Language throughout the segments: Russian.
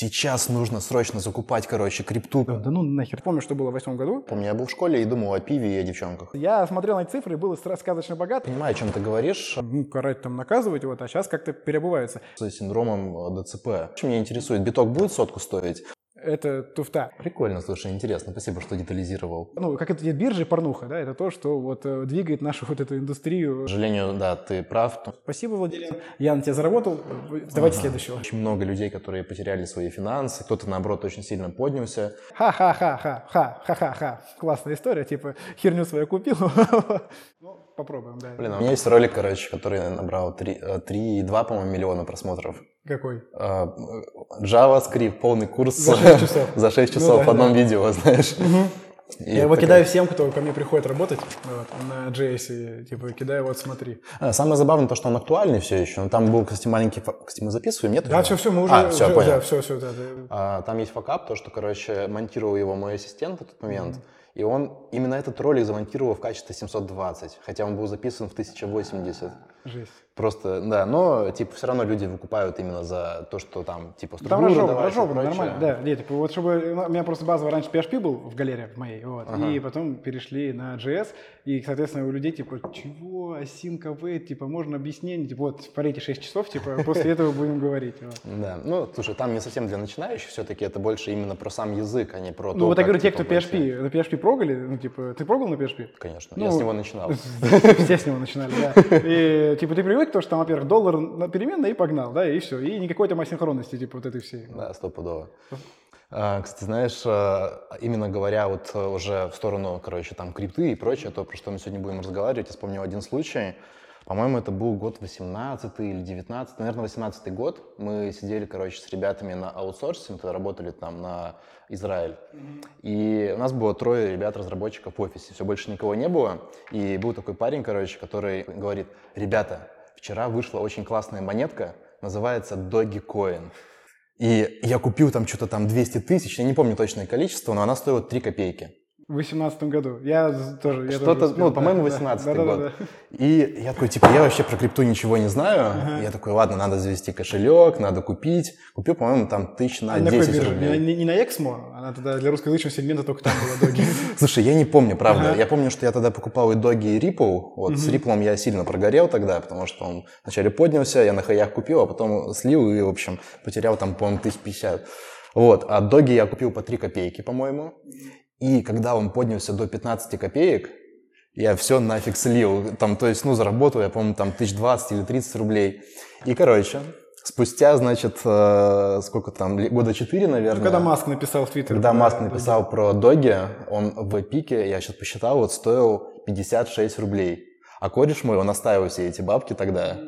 сейчас нужно срочно закупать, короче, крипту. Да, да ну нахер. Помню, что было в восьмом году. Помню, я был в школе и думал о пиве и о девчонках. Я смотрел на эти цифры и был сказочно богат. Понимаю, о чем ты говоришь, Ну, карать там, наказывать, вот, а сейчас как-то переобуваются. с синдромом э, ДЦП. Меня интересует, биток будет сотку стоить? Это туфта. Прикольно, слушай, интересно. Спасибо, что детализировал. Ну, как это биржа и порнуха, да, это то, что вот э, двигает нашу вот эту индустрию. К сожалению, да, ты прав. Спасибо, Владимир. Я на тебя заработал. Давайте следующего. Очень много людей, которые потеряли свои финансы, кто-то, наоборот, очень сильно поднялся. Ха-ха-ха-ха-ха, ха-ха-ха. Классная история, типа херню свою купил. Ну, попробуем, да. Блин, а у меня есть ролик, короче, который набрал три- э, 3,2, по-моему, миллиона просмотров. Какой? Э, JavaScript, полный курс За шесть часов. за 6 Ну часов да, в одном да. видео, знаешь. И Я его такая- кидаю всем, кто ко мне приходит работать вот, на JS, типа, кидаю, вот смотри. А, Самое забавное то, что он актуальный все еще. Но там был, кстати, маленький... Кстати, мы записываем, нет? Да, все, все, мы уже... А, все, уже- понял. Да, все, все, да, да. А, Там есть факап, то, что, короче, монтировал его мой ассистент в тот момент, и он именно этот ролик замонтировал в качестве 720, хотя он был записан в 1080. Жесть. Просто, да, но, типа, все равно люди выкупают именно за то, что там, типа, Там структуру разжевано, разжевано, нормально, да, да, типа, вот чтобы, ну, у меня просто базово раньше PHP был в галерее в моей, вот, и потом перешли на JS, и, соответственно, у людей, типа, чего, осинка, wait, типа, можно объяснение, типа, вот, парите 6 часов, типа, после этого будем говорить. Да, ну, слушай, там не совсем для начинающих все-таки, это больше именно про сам язык, а не про то, Ну, вот я говорю, те, типа, кто PHP, на PHP прогали, ну, типа, ты прогал на PHP? Конечно, Ну, я с него начинал. Все с него начинали, да. И, типа, ты привык, то, что там, во-первых, доллар на переменной и погнал, да, и все. И никакой там асинхронности, типа, вот этой всей. Да, стопудово. А, Кстати, знаешь, а, именно говоря вот э, уже в сторону, короче, там крипты и прочее, то, про что мы сегодня будем разговаривать, я вспомнил один случай. По-моему, это был год 18 или 19, наверное, 18 год. Мы сидели, короче, с ребятами на аутсорсе, мы тогда работали там на Израиль. И у нас было трое ребят-разработчиков в офисе, все, больше никого не было. И был такой парень, короче, который говорит, ребята, вчера вышла очень классная монетка, называется Dogecoin. И я купил там что-то там 200 тысяч, я не помню точное количество, но она стоила 3 копейки. В 18 году. Я тоже. я тоже Что-то, успел, ну, да, по-моему, да. 18 Да, да, год. да, да. И я такой, типа, я вообще про крипту ничего не знаю. И Я такой, ладно, надо завести кошелек, надо купить. Купил, по-моему, там тысяч на А на какой 10 бирже? рублей. Не, не- на Эксмо, она тогда для русскоязычного сегмента только там была доги. Слушай, я не помню, правда. Ага. Я помню, что я тогда покупал и доги, и Ripple. Вот с Ripple я сильно прогорел тогда, потому что он вначале поднялся, я на хаях купил, а потом слил и, в общем, потерял там, по-моему, 1050. Вот, а доги я купил по 3 копейки, по-моему. И когда он поднялся до 15 копеек, я все нафиг слил. Там, то есть, ну, заработал я, по-моему, там 1020 или 30 рублей. И, короче, спустя, значит, э, сколько там, года 4, наверное. Ну, Когда Маск написал в Твиттер. Когда про Маск доги. написал про доги, он в пике, я сейчас посчитал, вот стоил 56 рублей. А кореш мой, он оставил все эти бабки тогда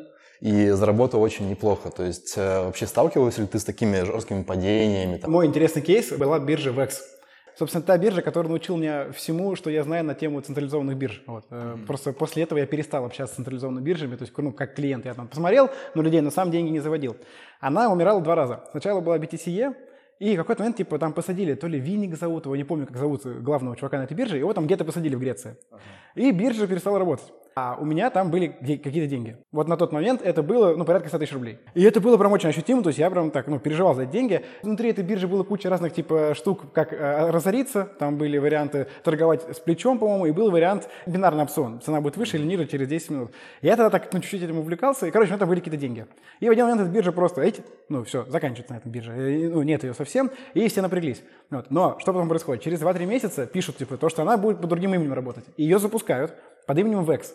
и заработал очень неплохо. То есть э, вообще сталкивался ли ты с такими жесткими падениями? Там? Мой интересный кейс была биржа VEX. Собственно, та биржа, которая научила меня всему, что я знаю на тему централизованных бирж. Вот. э, Просто после этого я перестал общаться с централизованными биржами, то есть, ну, как клиент я там посмотрел, но людей на самом деньги не заводил. Она умирала два раза. Сначала была BTCE, и в какой-то момент, типа, там посадили, то ли Винник зовут его, не помню, как зовут главного чувака на этой бирже, его там где-то посадили в Греции. И биржа перестала работать. А у меня там были какие-то деньги. Вот на тот момент это было, ну, порядка 100 тысяч рублей. И это было прям очень ощутимо, то есть я прям так, ну, переживал за эти деньги. Внутри этой биржи было куча разных, типа, штук, как э, разориться. Там были варианты торговать с плечом, по-моему, и был вариант бинарный опцион. Цена будет выше или ниже через 10 минут. Я тогда так, ну, чуть-чуть этим увлекался, и, короче, у меня там были какие-то деньги. И в один момент эта биржа просто, эти, ну, все, заканчивается на этом бирже. Ну, нет ее совсем, и все напряглись. Вот. Но что потом происходит? Через 2-3 месяца пишут, типа, то, что она будет под другим именем работать. И ее запускают под именем VEX.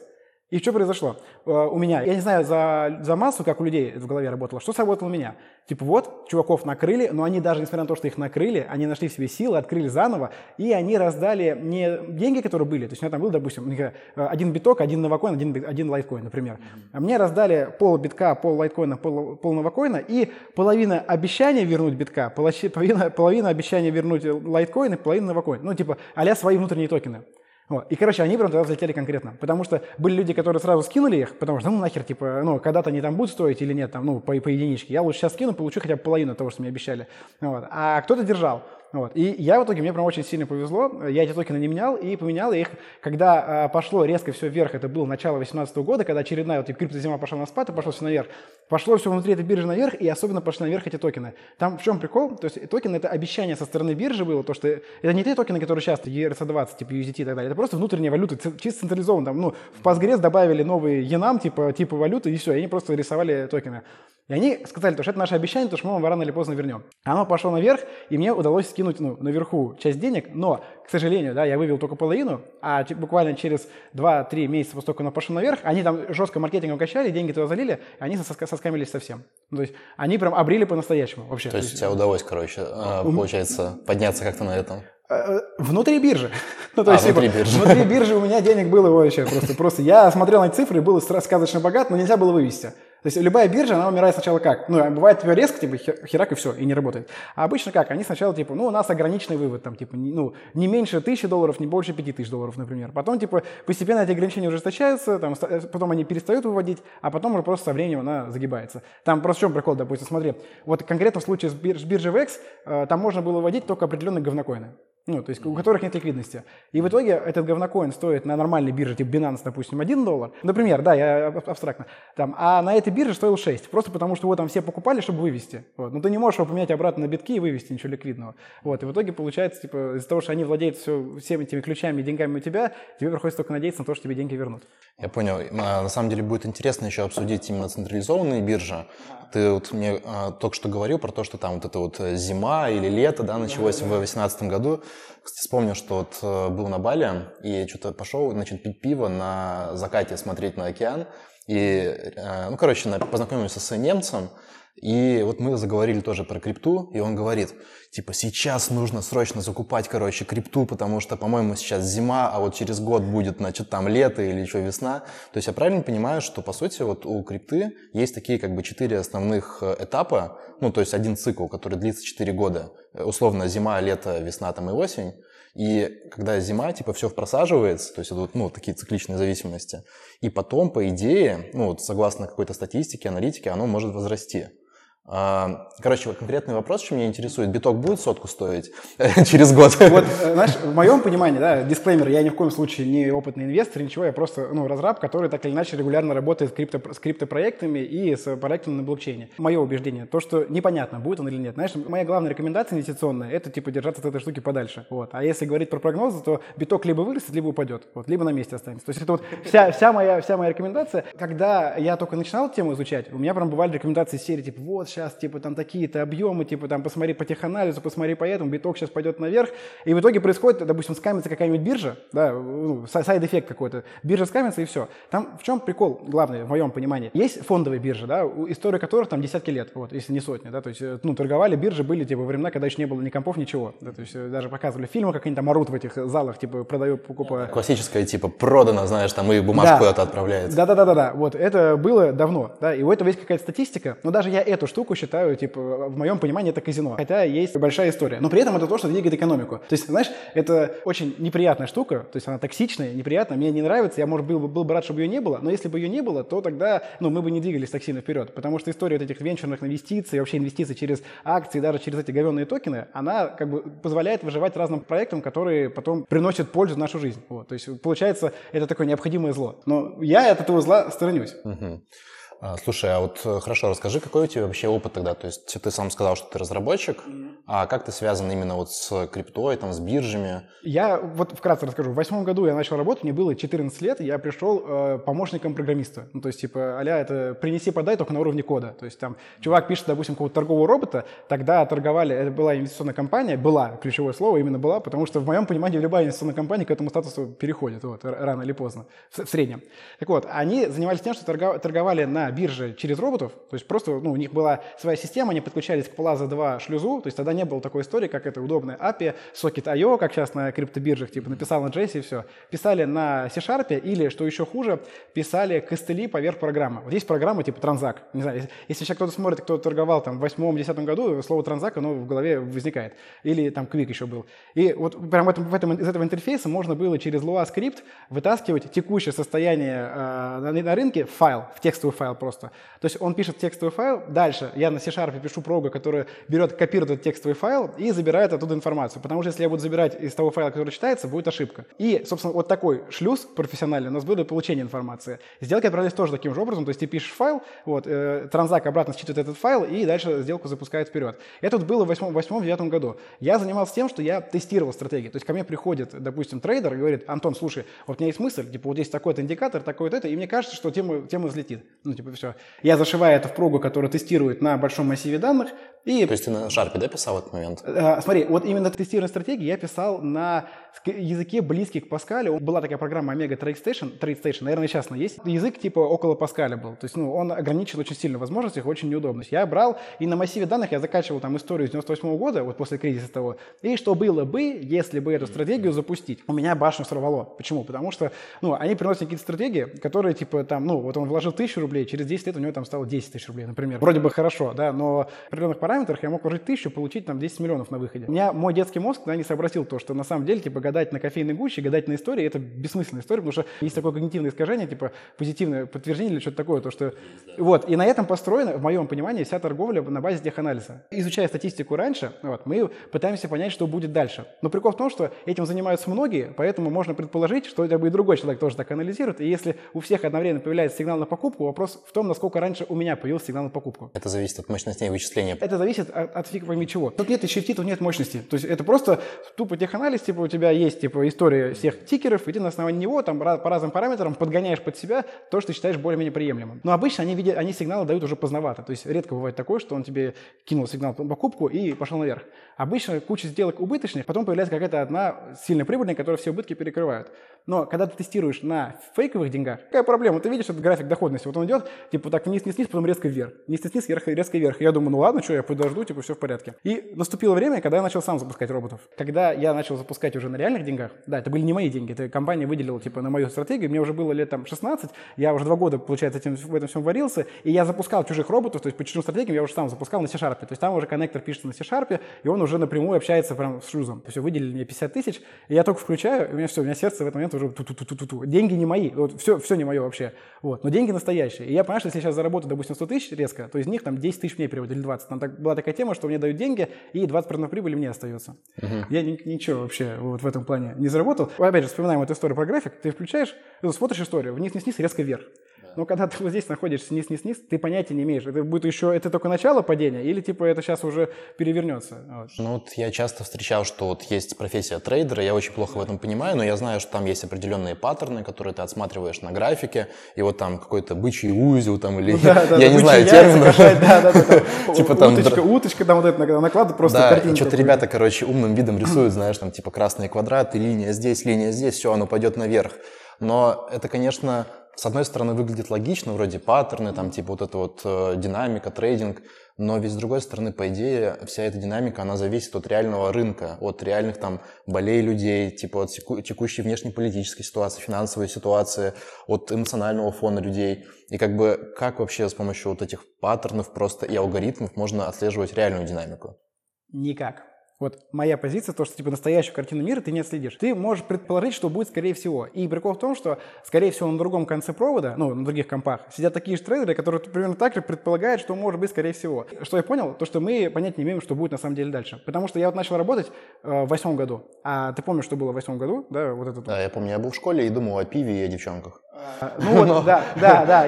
И что произошло? Э, У меня, я не знаю за, за массу, как у людей в голове работало, что сработало у меня? Типа вот, чуваков накрыли, но они даже, несмотря на то, что их накрыли, они нашли в себе силы, открыли заново, и они раздали не деньги, которые были, то есть у меня там был, допустим, у них, э, один биток, один новокоин, один, один лайткоин, например. А мне раздали пол битка, пол лайткоина, пол, пол новокоина, и половина обещания вернуть битка, половина, половина обещания вернуть лайткоин и половина новокоин. Ну, типа, а свои внутренние токены. Вот. И, короче, они прям тогда взлетели конкретно. Потому что были люди, которые сразу скинули их, потому что, ну, нахер, типа, ну, когда-то они там будут стоить или нет, там, ну, по, по единичке. Я лучше сейчас скину, получу хотя бы половину того, что мне обещали. Вот. А кто-то держал. Вот. И я в итоге, мне прям очень сильно повезло, я эти токены не менял и поменял их, когда а, пошло резко все вверх, это было начало 2018 года, когда очередная вот, криптозима пошла на спад и пошло все наверх. Пошло все внутри этой биржи наверх, и особенно пошли наверх эти токены. Там в чем прикол? То есть токен это обещание со стороны биржи было, то что это не те токены, которые сейчас, ERC20, типа USDT и так далее, это просто внутренняя валюта, чисто централизованная. Ну, в Postgres добавили новые enum, типа, типа валюты, и все, и они просто рисовали токены. И они сказали, что это наше обещание, то что мы вам рано или поздно вернем. Оно пошло наверх, и мне удалось скинуть ну, наверху часть денег, но, к сожалению, да, я вывел только половину, а буквально через 2-3 месяца после того, как оно пошло наверх, они там жестко маркетингом качали, деньги туда залили, и они соск соскамились совсем. Ну, то есть они прям обрили по-настоящему вообще. То есть у тебя удалось, короче, а, получается, подняться как-то на этом? Э, внутри биржи. ну, то а, есть, типа, внутри биржи. Внутри биржи у меня денег было вообще просто. Просто я смотрел на цифры, был сказочно богат, но нельзя было вывести. То есть любая биржа, она умирает сначала как? Ну, бывает типа резко, типа херак и все, и не работает. А обычно как? Они сначала типа, ну, у нас ограниченный вывод, там, типа, ну, не меньше тысячи долларов, не больше пяти тысяч долларов, например. Потом, типа, постепенно эти ограничения ужесточаются, там, э, потом они перестают выводить, а потом уже просто со временем она загибается. Там просто в чем прикол, допустим, смотри, вот конкретно в случае с, бирж, биржей VEX, э, там можно было выводить только определенные говнокоины ну, то есть у которых нет ликвидности. И в итоге этот говнокоин стоит на нормальной бирже, типа Binance, допустим, 1 доллар. Например, да, я абстрактно. Там, а на этой бирже стоил 6, просто потому что его там все покупали, чтобы вывести. Вот. Но ты не можешь его поменять обратно на битки и вывести ничего ликвидного. Вот. И в итоге получается, типа, из-за того, что они владеют все, всеми этими ключами и деньгами у тебя, тебе приходится только надеяться на то, что тебе деньги вернут. Я понял. А, на самом деле будет интересно еще обсудить именно централизованные биржи. Ты вот мне а, только что говорил про то, что там вот это вот э, зима или лето, да, началось в 2018 году. Кстати, вспомнил, что вот э, был на Бали и что-то пошел, значит, пить пиво на закате, смотреть на океан. И, э, ну, короче, познакомился с немцем, и вот мы заговорили тоже про крипту, и он говорит, типа, сейчас нужно срочно закупать, короче, крипту, потому что, по-моему, сейчас зима, а вот через год будет, значит, там лето или еще весна. То есть я правильно понимаю, что, по сути, вот у крипты есть такие как бы четыре основных э, этапа, ну, то есть один цикл, который длится четыре года. Условно, зима, лето, весна там и осень. И когда зима, типа, все просаживается, то есть вот, ну, такие цикличные зависимости. И потом, по идее, ну, вот, согласно какой-то статистике, аналитике, оно может возрасти. А, короче, конкретный вопрос, что меня интересует. Биток будет сотку стоить через год? Вот, э, знаешь, в моем понимании, да, дисклеймер, я ни в коем случае не опытный инвестор, ничего, я просто, ну, разраб, который так или иначе регулярно работает с, крипто, с криптопроектами и с проектами на блокчейне. Мое убеждение, то, что непонятно, будет он или нет. Знаешь, моя главная рекомендация инвестиционная, это, типа, держаться от этой штуки подальше. Вот. А если говорить про прогнозы, то биток либо вырастет, либо упадет, вот, либо на месте останется. То есть это вот вся, вся, моя, вся моя рекомендация. Когда я только начинал тему изучать, у меня прям бывали рекомендации серии, типа, вот, сейчас, типа, там такие какие-то объемы, типа там посмотри по теханализу, посмотри по этому, биток сейчас пойдет наверх, и в итоге происходит, допустим, скамится какая-нибудь биржа, да, ну, side effect какой-то, биржа скамится и все. Там в чем прикол главный, в моем понимании? Есть фондовые биржи, да, история которых там десятки лет, вот, если не сотни, да, то есть, ну, торговали биржи были, типа, времена, когда еще не было ни компов, ничего, да, то есть, э, даже показывали фильмы, как они там орут в этих залах, типа, продают, покупают. Классическая, типа, продано, знаешь, там и бумажку да. куда-то отправляется. Да-да-да-да, вот, это было давно, да, и у этого есть какая-то статистика, но даже я эту штуку считаю, типа, в моем понимании это казино. Хотя есть большая история. Но при этом это то, что двигает экономику. То есть, знаешь, это очень неприятная штука, то есть она токсичная, неприятная, мне не нравится, я, может, был, был бы рад, чтобы ее не было, но если бы ее не было, то тогда ну, мы бы не двигались так сильно вперед, потому что история вот этих венчурных инвестиций, вообще инвестиций через акции, даже через эти говенные токены, она как бы позволяет выживать разным проектам, которые потом приносят пользу в нашу жизнь. Вот. То есть, получается, это такое необходимое зло. Но я от этого зла сторонюсь. Угу. А, слушай, а вот э, хорошо, расскажи, какой у тебя вообще опыт тогда? То есть ты сам сказал, что ты разработчик, mm-hmm. а как ты связан именно вот с криптой, там, с биржами? Я вот вкратце расскажу. В восьмом году я начал работать, мне было 14 лет, я пришел э, помощником программиста. Ну, то есть, типа, аля, это принеси, подай, только на уровне кода. То есть там чувак пишет, допустим, какого-то торгового робота, тогда торговали, это была инвестиционная компания, была, ключевое слово именно была, потому что в моем понимании любая инвестиционная компания к этому статусу переходит, вот, рано или поздно, в, в среднем. Так вот, они занимались тем, что торговали на бирже через роботов, то есть просто ну, у них была своя система, они подключались к Plaza 2 шлюзу, то есть тогда не было такой истории, как это удобная API, Socket.io, как сейчас на криптобиржах, типа написал на JS и все. Писали на C-Sharp или, что еще хуже, писали костыли поверх программы. Вот есть программа типа Транзак. Не знаю, если, если сейчас кто-то смотрит, кто торговал там в 8-10 году, слово Транзак, оно в голове возникает. Или там Quick еще был. И вот прямо в этом, в этом, из этого интерфейса можно было через Lua скрипт вытаскивать текущее состояние э, на, на рынке файл, в текстовый файл просто. То есть он пишет текстовый файл, дальше я на C-Sharp пишу прогу, которая берет, копирует этот текстовый файл и забирает оттуда информацию. Потому что если я буду забирать из того файла, который читается, будет ошибка. И, собственно, вот такой шлюз профессиональный у нас был для получения информации. Сделки отправлялись тоже таким же образом, то есть ты пишешь файл, вот, э, Transaq обратно считывает этот файл и дальше сделку запускает вперед. Это было в 2008-2009 году. Я занимался тем, что я тестировал стратегии. То есть ко мне приходит, допустим, трейдер и говорит, Антон, слушай, вот у меня есть мысль, типа, вот здесь такой-то индикатор, такой-то это, и мне кажется, что тема, тема взлетит. Ну, типа, все. Я зашиваю это в прогу, которая тестирует на большом массиве данных, и... То есть ты на Sharp, да, писал в этот момент? А, смотри, вот именно тестирование стратегии я писал на языке близкий к Паскалю. Была такая программа Omega Trade Station, Trade Station, наверное, сейчас она есть. Язык типа около Паскаля был. То есть, ну, он ограничил очень сильно возможностях, очень неудобность. Я брал, и на массиве данных я закачивал там историю с 98 -го года, вот после кризиса того, и что было бы, если бы эту стратегию запустить. У меня башню сорвало. Почему? Потому что, ну, они приносят какие-то стратегии, которые, типа, там, ну, вот он вложил тысячу рублей, через 10 лет у него там стало 10 тысяч рублей, например. Вроде бы хорошо, да, но в определенных параметрах я мог вложить тысячу, получить там 10 миллионов на выходе. У меня мой детский мозг да, не сообразил то, что на самом деле, типа, гадать на кофейной гуще, гадать на истории, это бессмысленная история, потому что есть такое когнитивное искажение, типа, позитивное подтверждение или что-то такое, то, что... Вот, и на этом построена, в моем понимании, вся торговля на базе теханализа. Изучая статистику раньше, вот, мы пытаемся понять, что будет дальше. Но прикол в том, что этим занимаются многие, поэтому можно предположить, что это бы и другой человек тоже так анализирует, и если у всех одновременно появляется сигнал на покупку, вопрос в том, насколько раньше у меня появился сигнал на покупку. Это зависит от мощности вычисления. Это зависит от, от фиг пойми чего. Тут нет еще тут нет мощности. То есть это просто тупо теханализ, типа у тебя есть типа история всех тикеров, и ты на основании него там по разным параметрам подгоняешь под себя то, что ты считаешь более-менее приемлемым. Но обычно они, видят, они сигналы дают уже поздновато. То есть редко бывает такое, что он тебе кинул сигнал на покупку и пошел наверх. Обычно куча сделок убыточных, потом появляется какая-то одна сильно прибыльная, которая все убытки перекрывает. Но когда ты тестируешь на фейковых деньгах, какая проблема? Ты видишь этот график доходности, вот он идет, типа так вниз, вниз, вниз, потом резко вверх. Вниз, вниз, вниз, вверх, резко вверх. Я думаю, ну ладно, что, я подожду, типа все в порядке. И наступило время, когда я начал сам запускать роботов. Когда я начал запускать уже на реальных деньгах, да, это были не мои деньги, это компания выделила типа на мою стратегию, мне уже было лет там 16, я уже два года, получается, этим, в этом всем варился, и я запускал чужих роботов, то есть по чужим стратегиям я уже сам запускал на C-Sharp. То есть там уже коннектор пишется на C-Sharp, и он уже напрямую общается прям с шлюзом. То есть выделили мне 50 тысяч, и я только включаю, и у меня все, у меня сердце в момент уже ту-ту-ту-ту-ту. Деньги не мои, вот все, все не мое вообще. Вот. Но деньги настоящие. И я понимаю, что если я сейчас заработаю, допустим, 100 тысяч резко, то из них там 10 тысяч мне переводят или 20. Там так, была такая тема, что мне дают деньги, и 20% прибыли мне остается. Uh-huh. Я ни, ничего вообще вот в этом плане не заработал. Опять же, вспоминаем эту историю про график. Ты включаешь, ты смотришь историю, вниз-вниз-вниз, резко вверх. Но когда ты вот здесь находишься низ-низ-низ, ты понятия не имеешь, это будет еще, это только начало падения, или типа это сейчас уже перевернется? Вот. Ну вот я часто встречал, что вот есть профессия трейдера, я очень плохо в этом понимаю, но я знаю, что там есть определенные паттерны, которые ты отсматриваешь на графике, и вот там какой-то бычий узел там или, да, да, я не знаю термин. Да, да, да. Типа там... Уточка, уточка, там вот это накладывают просто Да, что-то ребята, короче, умным видом рисуют, знаешь, там типа красные квадраты, линия здесь, линия здесь, все, оно пойдет наверх. Но это, конечно, с одной стороны, выглядит логично, вроде паттерны, там, типа вот эта вот э, динамика, трейдинг, но ведь с другой стороны, по идее, вся эта динамика, она зависит от реального рынка, от реальных там болей людей, типа от теку- текущей внешнеполитической ситуации, финансовой ситуации, от эмоционального фона людей. И как бы как вообще с помощью вот этих паттернов просто и алгоритмов можно отслеживать реальную динамику? Никак. Вот моя позиция, то, что типа настоящую картину мира ты не отследишь. Ты можешь предположить, что будет скорее всего. И прикол в том, что скорее всего на другом конце провода, ну, на других компах, сидят такие же трейдеры, которые примерно так же предполагают, что может быть скорее всего. Что я понял, то, что мы понять не имеем, что будет на самом деле дальше. Потому что я вот начал работать э, в восьмом году. А ты помнишь, что было в восьмом году? Да, вот это. Да, я помню, я был в школе и думал о пиве и о девчонках. А, ну вот, да, да, да.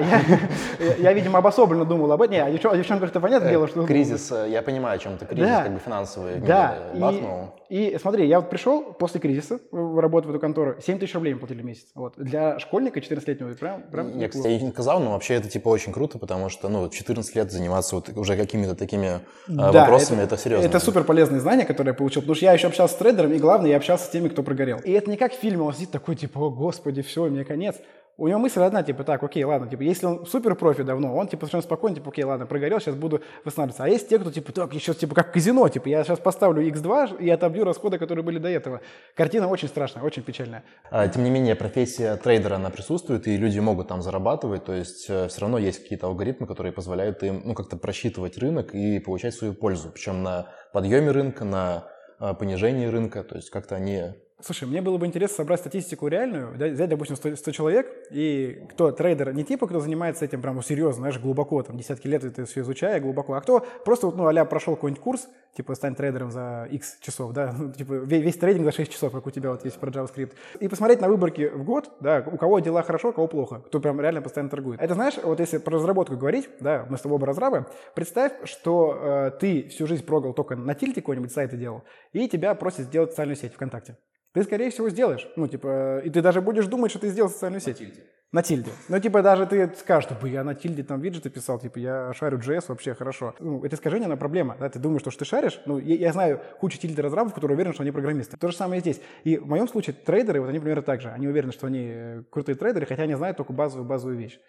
Я, видимо, обособленно думал об этом. Не, о девчонках это понятное дело, что... Кризис, э, я понимаю, о чем ты. Кризис как бы финансовый да, бахнул. И, смотри, я вот пришел после кризиса в работу в эту контору, 7 тысяч рублей мне платили в месяц. Вот. Для школьника 14-летнего прям, прям Я, кстати, не сказал, но вообще это типа очень круто, потому что, ну, 14 лет заниматься вот уже какими-то такими да, вопросами, это, это серьезно. Это супер полезные знания, которые я получил, потому что я еще общался с трейдерами, и главное, я общался с теми, кто прогорел. И это не как в фильме, он сидит такой, типа, о, господи, все, мне конец у него мысль одна, типа, так, окей, ладно, типа, если он супер профи давно, он, типа, совершенно спокойно, типа, окей, ладно, прогорел, сейчас буду восстанавливаться. А есть те, кто, типа, так, еще, типа, как казино, типа, я сейчас поставлю x2 и отобью расходы, которые были до этого. Картина очень страшная, очень печальная. А, тем не менее, профессия трейдера, она присутствует, и люди могут там зарабатывать, то есть э, все равно есть какие-то алгоритмы, которые позволяют им, ну, как-то просчитывать рынок и получать свою пользу, причем на подъеме рынка, на а, понижении рынка, то есть как-то они Слушай, мне было бы интересно собрать статистику реальную, взять, допустим, 100, 100 человек, и кто трейдер, не типа, кто занимается этим прям серьезно, знаешь, глубоко, там, десятки лет это все изучая глубоко, а кто просто, ну, а прошел какой-нибудь курс, типа, стань трейдером за X часов, да, ну, типа, весь, весь трейдинг за 6 часов, как у тебя вот есть про JavaScript, и посмотреть на выборки в год, да, у кого дела хорошо, у кого плохо, кто прям реально постоянно торгует. Это, знаешь, вот если про разработку говорить, да, мы с тобой оба разрабы, представь, что э, ты всю жизнь прогал только на тильте какой-нибудь сайт и делал, и тебя просят сделать социальную сеть ВКонтакте ты, скорее всего, сделаешь. Ну, типа, и ты даже будешь думать, что ты сделал социальную сеть. На тильде. На тильде. Ну, типа, даже ты скажешь, что я на тильде там виджеты писал, типа, я шарю JS вообще хорошо. Ну, это искажение, она проблема. Да? Ты думаешь, что, что ты шаришь. Ну, я, я знаю кучу тильды разрабов, которые уверены, что они программисты. То же самое и здесь. И в моем случае трейдеры, вот они примерно так же. Они уверены, что они э, крутые трейдеры, хотя они знают только базовую-базовую вещь.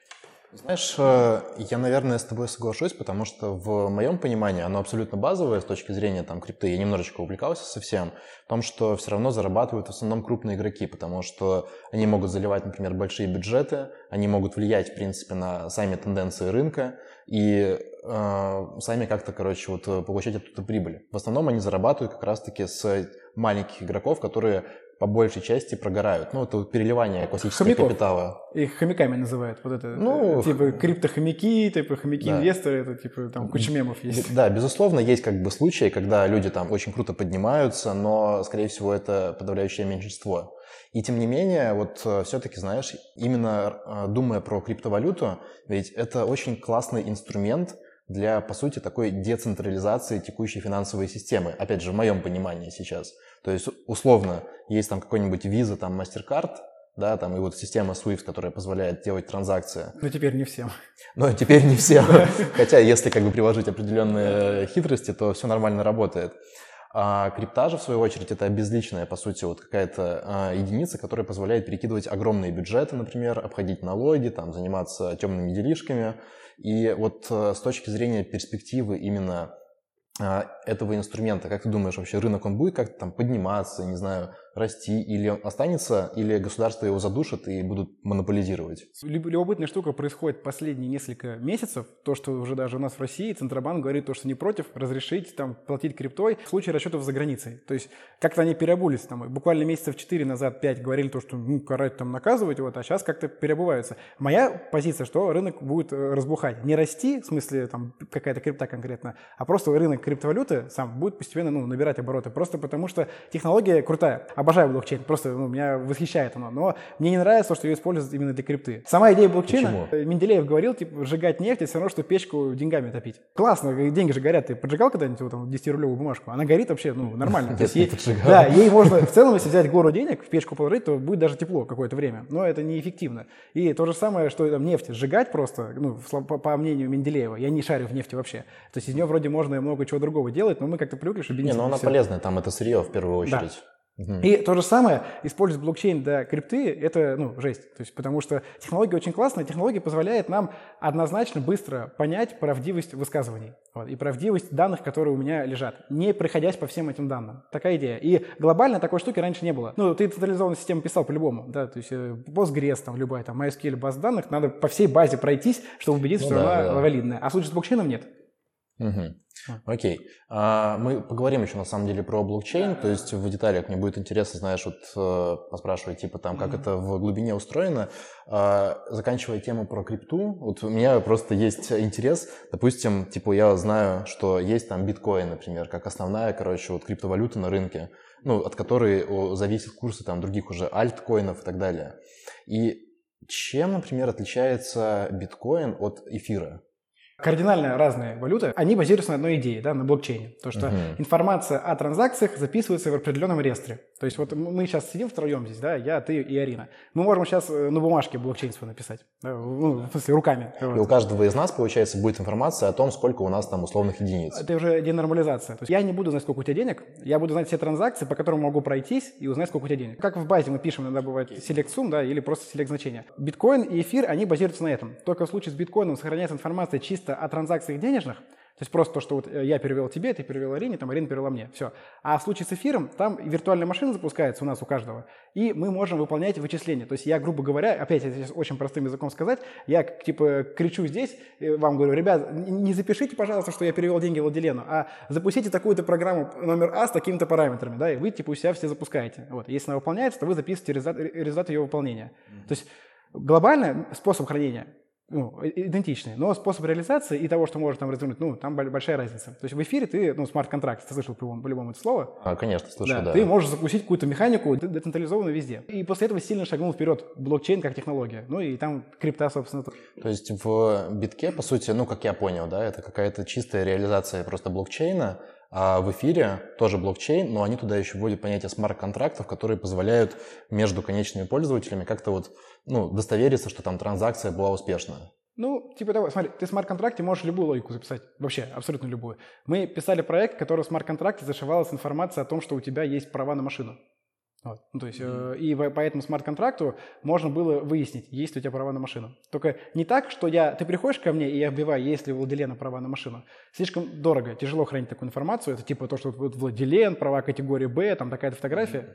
Знаешь, э, я, наверное, с тобой соглашусь, потому что в моем понимании оно абсолютно базовое с точки зрения там крипты. Я немножечко увлекался совсем в том, что все равно зарабатывают в основном крупные игроки, потому что они могут заливать, например, большие бюджеты, они могут влиять, в принципе, на сами тенденции рынка и э, сами как-то, короче, вот получать оттуда прибыль. В основном они зарабатывают как раз-таки с маленьких игроков, которые по большей части прогорают. Ну, это переливание классического Хомяков. капитала. Их хомяками называют. Вот это. Ну, типа криптохомяки, типа хомяки-инвесторы, да. это типа там куча мемов есть. Да, безусловно, есть как бы случаи, когда люди там очень круто поднимаются, но, скорее всего, это подавляющее меньшинство. И тем не менее, вот э, все-таки, знаешь, именно э, думая про криптовалюту, ведь это очень классный инструмент для, по сути, такой децентрализации текущей финансовой системы. Опять же, в моем понимании сейчас. То есть, условно, есть там какой-нибудь Visa, там MasterCard, да, там и вот система SWIFT, которая позволяет делать транзакции. Но теперь не всем. Но теперь не всем. Хотя, если как бы приложить определенные хитрости, то все нормально работает. А крипта же, в свою очередь, это безличная, по сути, вот какая-то а, единица, которая позволяет перекидывать огромные бюджеты, например, обходить налоги, там, заниматься темными делишками. И вот а, с точки зрения перспективы именно этого инструмента. Как ты думаешь, вообще рынок он будет как-то там подниматься, не знаю, расти, или он останется, или государство его задушит и будут монополизировать? Любопытная штука происходит последние несколько месяцев. То, что уже даже у нас в России Центробанк говорит, то, что не против разрешить там, платить криптой в случае расчетов за границей. То есть как-то они переобулись. Там, буквально месяцев 4 назад, 5 говорили то, что ну, карать там наказывать, вот, а сейчас как-то переобуваются. Моя позиция, что рынок будет э, разбухать. Не расти, в смысле там какая-то крипта конкретно, а просто рынок криптовалюты сам будет постепенно ну, набирать обороты. Просто потому что технология крутая обожаю блокчейн, просто ну, меня восхищает оно, но мне не нравится, что ее используют именно для крипты. Сама идея блокчейна, Почему? Э, Менделеев говорил, типа, сжигать нефть, это все равно, что печку деньгами топить. Классно, э, деньги же горят, ты поджигал когда-нибудь вот, там, 10-рублевую бумажку? Она горит вообще, ну, нормально. То есть ей, да, ей можно, в целом, если взять гору денег, в печку положить, то будет даже тепло какое-то время, но это неэффективно. И то же самое, что там нефть сжигать просто, ну, по, по мнению Менделеева, я не шарю в нефти вообще. То есть из нее вроде можно много чего другого делать, но мы как-то привыкли, что бензин... Не, но она полезная, там это сырье в первую очередь. Да. И то же самое, использовать блокчейн для крипты, это, ну, жесть. То есть, потому что технология очень классная, технология позволяет нам однозначно быстро понять правдивость высказываний вот, и правдивость данных, которые у меня лежат, не проходясь по всем этим данным. Такая идея. И глобально такой штуки раньше не было. Ну, ты централизованную систему писал по-любому, да, то есть э, Postgres, там, любая, там, MySQL база данных, надо по всей базе пройтись, чтобы убедиться, ну, что да, она да. валидная. А в случае с блокчейном нет. Угу. Окей. А, мы поговорим еще на самом деле про блокчейн, то есть в деталях мне будет интересно, знаешь, вот э, поспрашивать, типа там, как mm-hmm. это в глубине устроено. А, заканчивая тему про крипту, вот у меня просто есть интерес, допустим, типа я знаю, что есть там биткоин, например, как основная, короче, вот криптовалюта на рынке, ну, от которой зависят курсы там других уже альткоинов и так далее. И чем, например, отличается биткоин от эфира? Кардинально разные валюты, они базируются на одной идее, да, на блокчейне. То, что uh-huh. информация о транзакциях записывается в определенном реестре. То есть вот мы сейчас сидим втроем здесь, да, я, ты и Арина. Мы можем сейчас э, на бумажке блокчейн свой написать, да, ну, в смысле, руками. И у каждого из нас, получается, будет информация о том, сколько у нас там условных единиц. Это уже денормализация. То есть я не буду знать, сколько у тебя денег, я буду знать все транзакции, по которым могу пройтись и узнать, сколько у тебя денег. Как в базе мы пишем, иногда бывает select sum, да, или просто select значение. Биткоин и эфир, они базируются на этом. Только в случае с биткоином сохраняется информация чисто о транзакциях денежных, то есть просто то, что вот э, я перевел тебе, ты перевел Арине, там Арина перевела мне. Все. А в случае с эфиром, там виртуальная машина запускается у нас у каждого, и мы можем выполнять вычисления. То есть я, грубо говоря, опять это очень простым языком сказать, я типа кричу здесь, вам говорю, ребят, не запишите, пожалуйста, что я перевел деньги Владилену, а запустите такую-то программу номер А с такими-то параметрами, да, и вы типа у себя все запускаете. Вот. Если она выполняется, то вы записываете результат, результат ее выполнения. Mm-hmm. То есть глобально способ хранения ну, идентичные, но способ реализации и того, что может там развернуть, ну, там большая разница. То есть в эфире ты, ну, смарт-контракт, ты слышал по-любому, по-любому это слово? А, конечно, слышал, да, да. Ты можешь запустить какую-то механику децентрализованную везде. И после этого сильно шагнул вперед блокчейн как технология. Ну, и там крипта, собственно. То есть в битке, по сути, ну, как я понял, да, это какая-то чистая реализация просто блокчейна, а в эфире тоже блокчейн, но они туда еще вводят понятие смарт-контрактов, которые позволяют между конечными пользователями как-то вот ну, удостовериться, что там транзакция была успешная. Ну, типа того, смотри, ты в смарт-контракте можешь любую логику записать, вообще, абсолютно любую. Мы писали проект, который в смарт-контракте зашивалась информация о том, что у тебя есть права на машину. Вот. Ну, то есть, э, и по этому смарт-контракту можно было выяснить, есть ли у тебя права на машину. Только не так, что я, ты приходишь ко мне, и я вбиваю, есть ли у Владилена права на машину. Слишком дорого, тяжело хранить такую информацию. Это типа то, что вот Владилен, права категории Б, там такая-то фотография.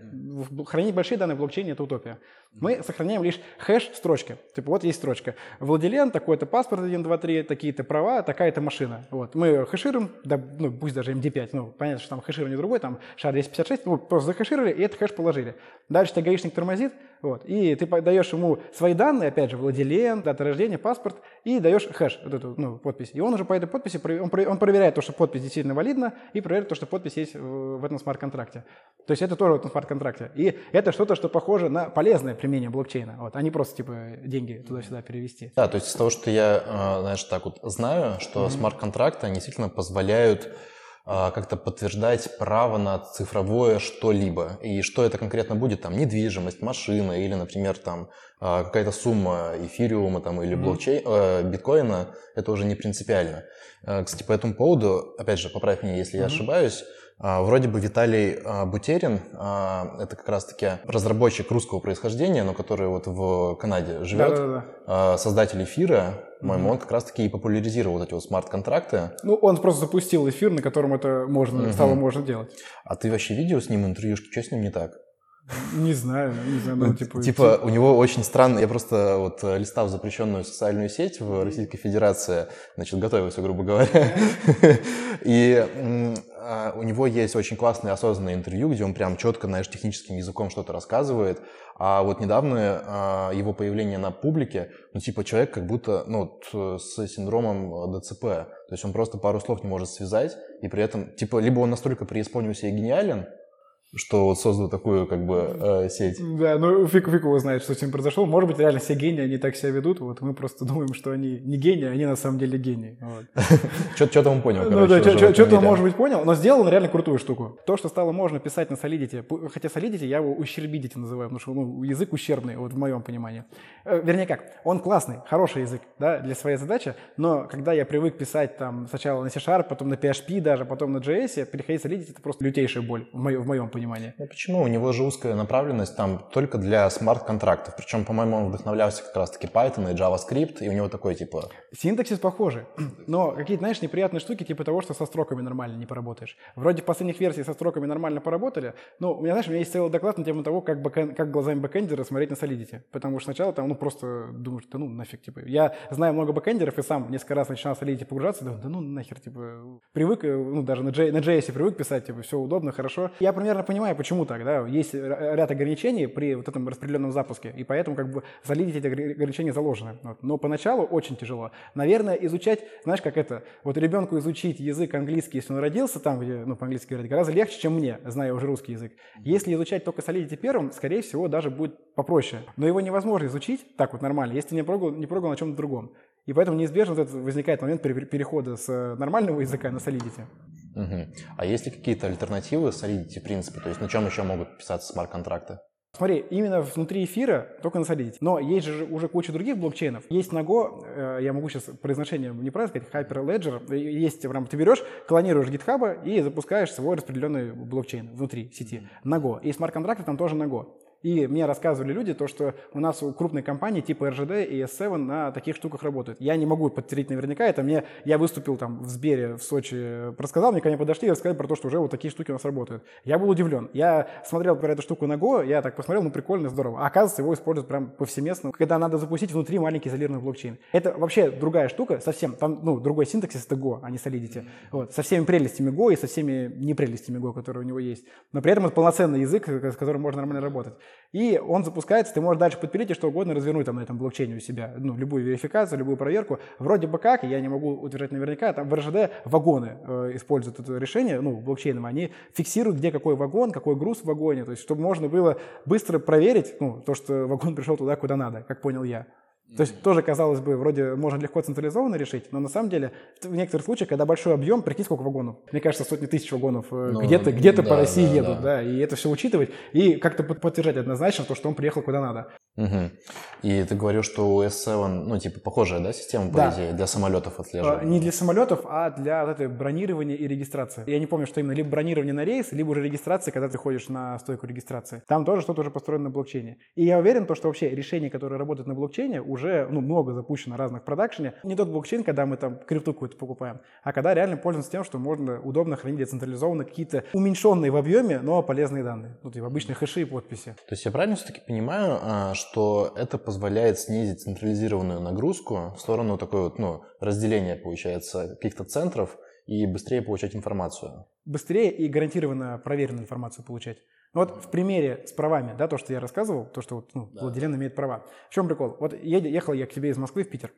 Хранить большие данные в блокчейне – это утопия. Мы сохраняем лишь хэш строчки. Типа вот есть строчка. Владилен, такой-то паспорт 1, 2, 3, такие-то права, такая-то машина. Вот. Мы хэшируем, да, ну пусть даже MD5, ну понятно, что там хэширование другое, там шар 256, ну, просто захэшировали, и этот хэш положили положили. Дальше тебя гаишник тормозит, вот, и ты даешь ему свои данные, опять же, владелен, дата рождения, паспорт, и даешь хэш, вот эту ну, подпись. И он уже по этой подписи, он, он проверяет то, что подпись действительно валидна, и проверяет то, что подпись есть в, этом смарт-контракте. То есть это тоже в этом смарт-контракте. И это что-то, что похоже на полезное применение блокчейна, вот, а не просто, типа, деньги туда-сюда перевести. Да, то есть из того, что я, а, знаешь, так вот знаю, что mm-hmm. смарт-контракты, они действительно позволяют как-то подтверждать право на цифровое что-либо. И что это конкретно будет, там, недвижимость, машина или, например, там, а, какая-то сумма эфириума там, или блокчейн, э, биткоина, это уже не принципиально. Э, кстати, по этому поводу, опять же, поправь меня, если я ошибаюсь, а, вроде бы Виталий а, Бутерин, а, это как раз-таки разработчик русского происхождения, но который вот в Канаде живет, да, да, да. создатель эфира, по-моему, mm-hmm. он как раз-таки и популяризировал вот эти вот смарт-контракты. Ну, он просто запустил эфир, на котором это можно, mm-hmm. стало можно делать. А ты вообще видел с ним интервьюшки? Что с ним не так? Не знаю, не знаю. Ну, типа, типа у него очень странно, я просто вот э, листал запрещенную социальную сеть в Российской Федерации, значит, готовился, грубо говоря, и а, у него есть очень классное осознанное интервью, где он прям четко, знаешь, техническим языком что-то рассказывает, а вот недавно а, его появление на публике, ну, типа, человек как будто, ну, с синдромом ДЦП, то есть он просто пару слов не может связать, и при этом, типа, либо он настолько преисполнился и гениален, что вот создал такую как бы э, сеть. Да, ну фиг, фиг его знает, что с ним произошло. Может быть, реально все гении, они так себя ведут. Вот мы просто думаем, что они не гении, они на самом деле гении. Что-то он понял, Ну да, что-то он, может быть, понял, но сделал он реально крутую штуку. То, что стало можно писать на Solidity, хотя Solidity я его ущербидите называю, потому что ну, язык ущербный, вот в моем понимании. Э, вернее как, он классный, хороший язык да, для своей задачи, но когда я привык писать там сначала на C-Sharp, потом на PHP даже, потом на JS, переходить Solidity это просто лютейшая боль в моем, в моем понимании. Ну почему? У него же узкая направленность там только для смарт-контрактов. Причем, по-моему, он вдохновлялся как раз-таки Python и JavaScript, и у него такой типа... Синтаксис похожий, но какие-то, знаешь, неприятные штуки типа того, что со строками нормально не поработаешь. Вроде в последних версиях со строками нормально поработали, но у меня, знаешь, у меня есть целый доклад на тему того, как, бэкэн, как глазами бэкэндера смотреть на Solidity. Потому что сначала там, ну, просто думаешь, да ну нафиг, типа. Я знаю много бэкэндеров и сам несколько раз начинал Solidity погружаться, да, да ну нахер, типа. Привык, э, ну, даже на, J, на JS привык писать, типа, все удобно, хорошо. Я примерно понимаю, почему так, да, есть ряд ограничений при вот этом распределенном запуске, и поэтому как бы Solidity ограничения заложены. Вот. Но поначалу очень тяжело. Наверное, изучать, знаешь, как это, вот ребенку изучить язык английский, если он родился там, где, ну, по-английски говорят, гораздо легче, чем мне, зная уже русский язык. Если изучать только Solidity первым, скорее всего, даже будет попроще. Но его невозможно изучить так вот нормально, если не пробовал, не пробовал на чем-то другом. И поэтому неизбежно вот возникает момент перехода с нормального языка на Solidity. Угу. А есть ли какие-то альтернативы Solidity, в принципе? То есть на чем еще могут писаться смарт-контракты? Смотри, именно внутри эфира только на Solidity. Но есть же уже куча других блокчейнов. Есть Nago, э, я могу сейчас произношение неправильно сказать, Hyperledger. Есть, прям ты берешь, клонируешь GitHub и запускаешь свой распределенный блокчейн внутри сети. Nago. И смарт-контракты там тоже Nago. И мне рассказывали люди то, что у нас у крупной компании типа РЖД и S7 на таких штуках работают. Я не могу подтвердить наверняка, это мне, я выступил там в Сбере в Сочи, рассказал, мне ко мне подошли и рассказали про то, что уже вот такие штуки у нас работают. Я был удивлен. Я смотрел про эту штуку на Go, я так посмотрел, ну прикольно, здорово. А оказывается, его используют прям повсеместно, когда надо запустить внутри маленький изолированный блокчейн. Это вообще другая штука, совсем, там, ну, другой синтаксис, это Go, а не Solidity. Вот, со всеми прелестями Go и со всеми непрелестями Go, которые у него есть. Но при этом это полноценный язык, с которым можно нормально работать. И он запускается, ты можешь дальше подпилить и что угодно развернуть там на этом блокчейне у себя, ну, любую верификацию, любую проверку. Вроде бы как, я не могу утверждать наверняка, там в РЖД вагоны э, используют это решение, ну, блокчейном, они фиксируют, где какой вагон, какой груз в вагоне, то есть чтобы можно было быстро проверить, ну, то, что вагон пришел туда, куда надо, как понял я. То есть тоже, казалось бы, вроде можно легко централизованно решить, но на самом деле в некоторых случаях, когда большой объем, прикинь, сколько вагонов. Мне кажется, сотни тысяч вагонов э, ну, где-то где да, по России да, едут, да. да, и это все учитывать, и как-то подтверждать однозначно то, что он приехал куда надо. Угу. И ты говорил, что у S7, ну, типа, похожая, да, система, по да. идее, для самолетов отслеживания? Не для самолетов, а для вот этой бронирования и регистрации. Я не помню, что именно, либо бронирование на рейс, либо уже регистрация, когда ты ходишь на стойку регистрации. Там тоже что-то уже построено на блокчейне. И я уверен, то, что вообще решения, которые работают на блокчейне, уже, ну, много запущено разных в продакшене. Не тот блокчейн, когда мы там крипту какую-то покупаем, а когда реально пользуемся тем, что можно удобно хранить децентрализованно какие-то уменьшенные в объеме, но полезные данные. Ну, типа обычные хэши и подписи. То есть я правильно все-таки понимаю, а, что это позволяет снизить централизированную нагрузку в сторону такой вот, ну, разделения, получается, каких-то центров и быстрее получать информацию. Быстрее и гарантированно проверенную информацию получать. Ну вот в примере с правами, да, то, что я рассказывал, то, что вот, ну, да. владелен имеет права. В чем прикол? Вот ехал я к тебе из Москвы в Питер.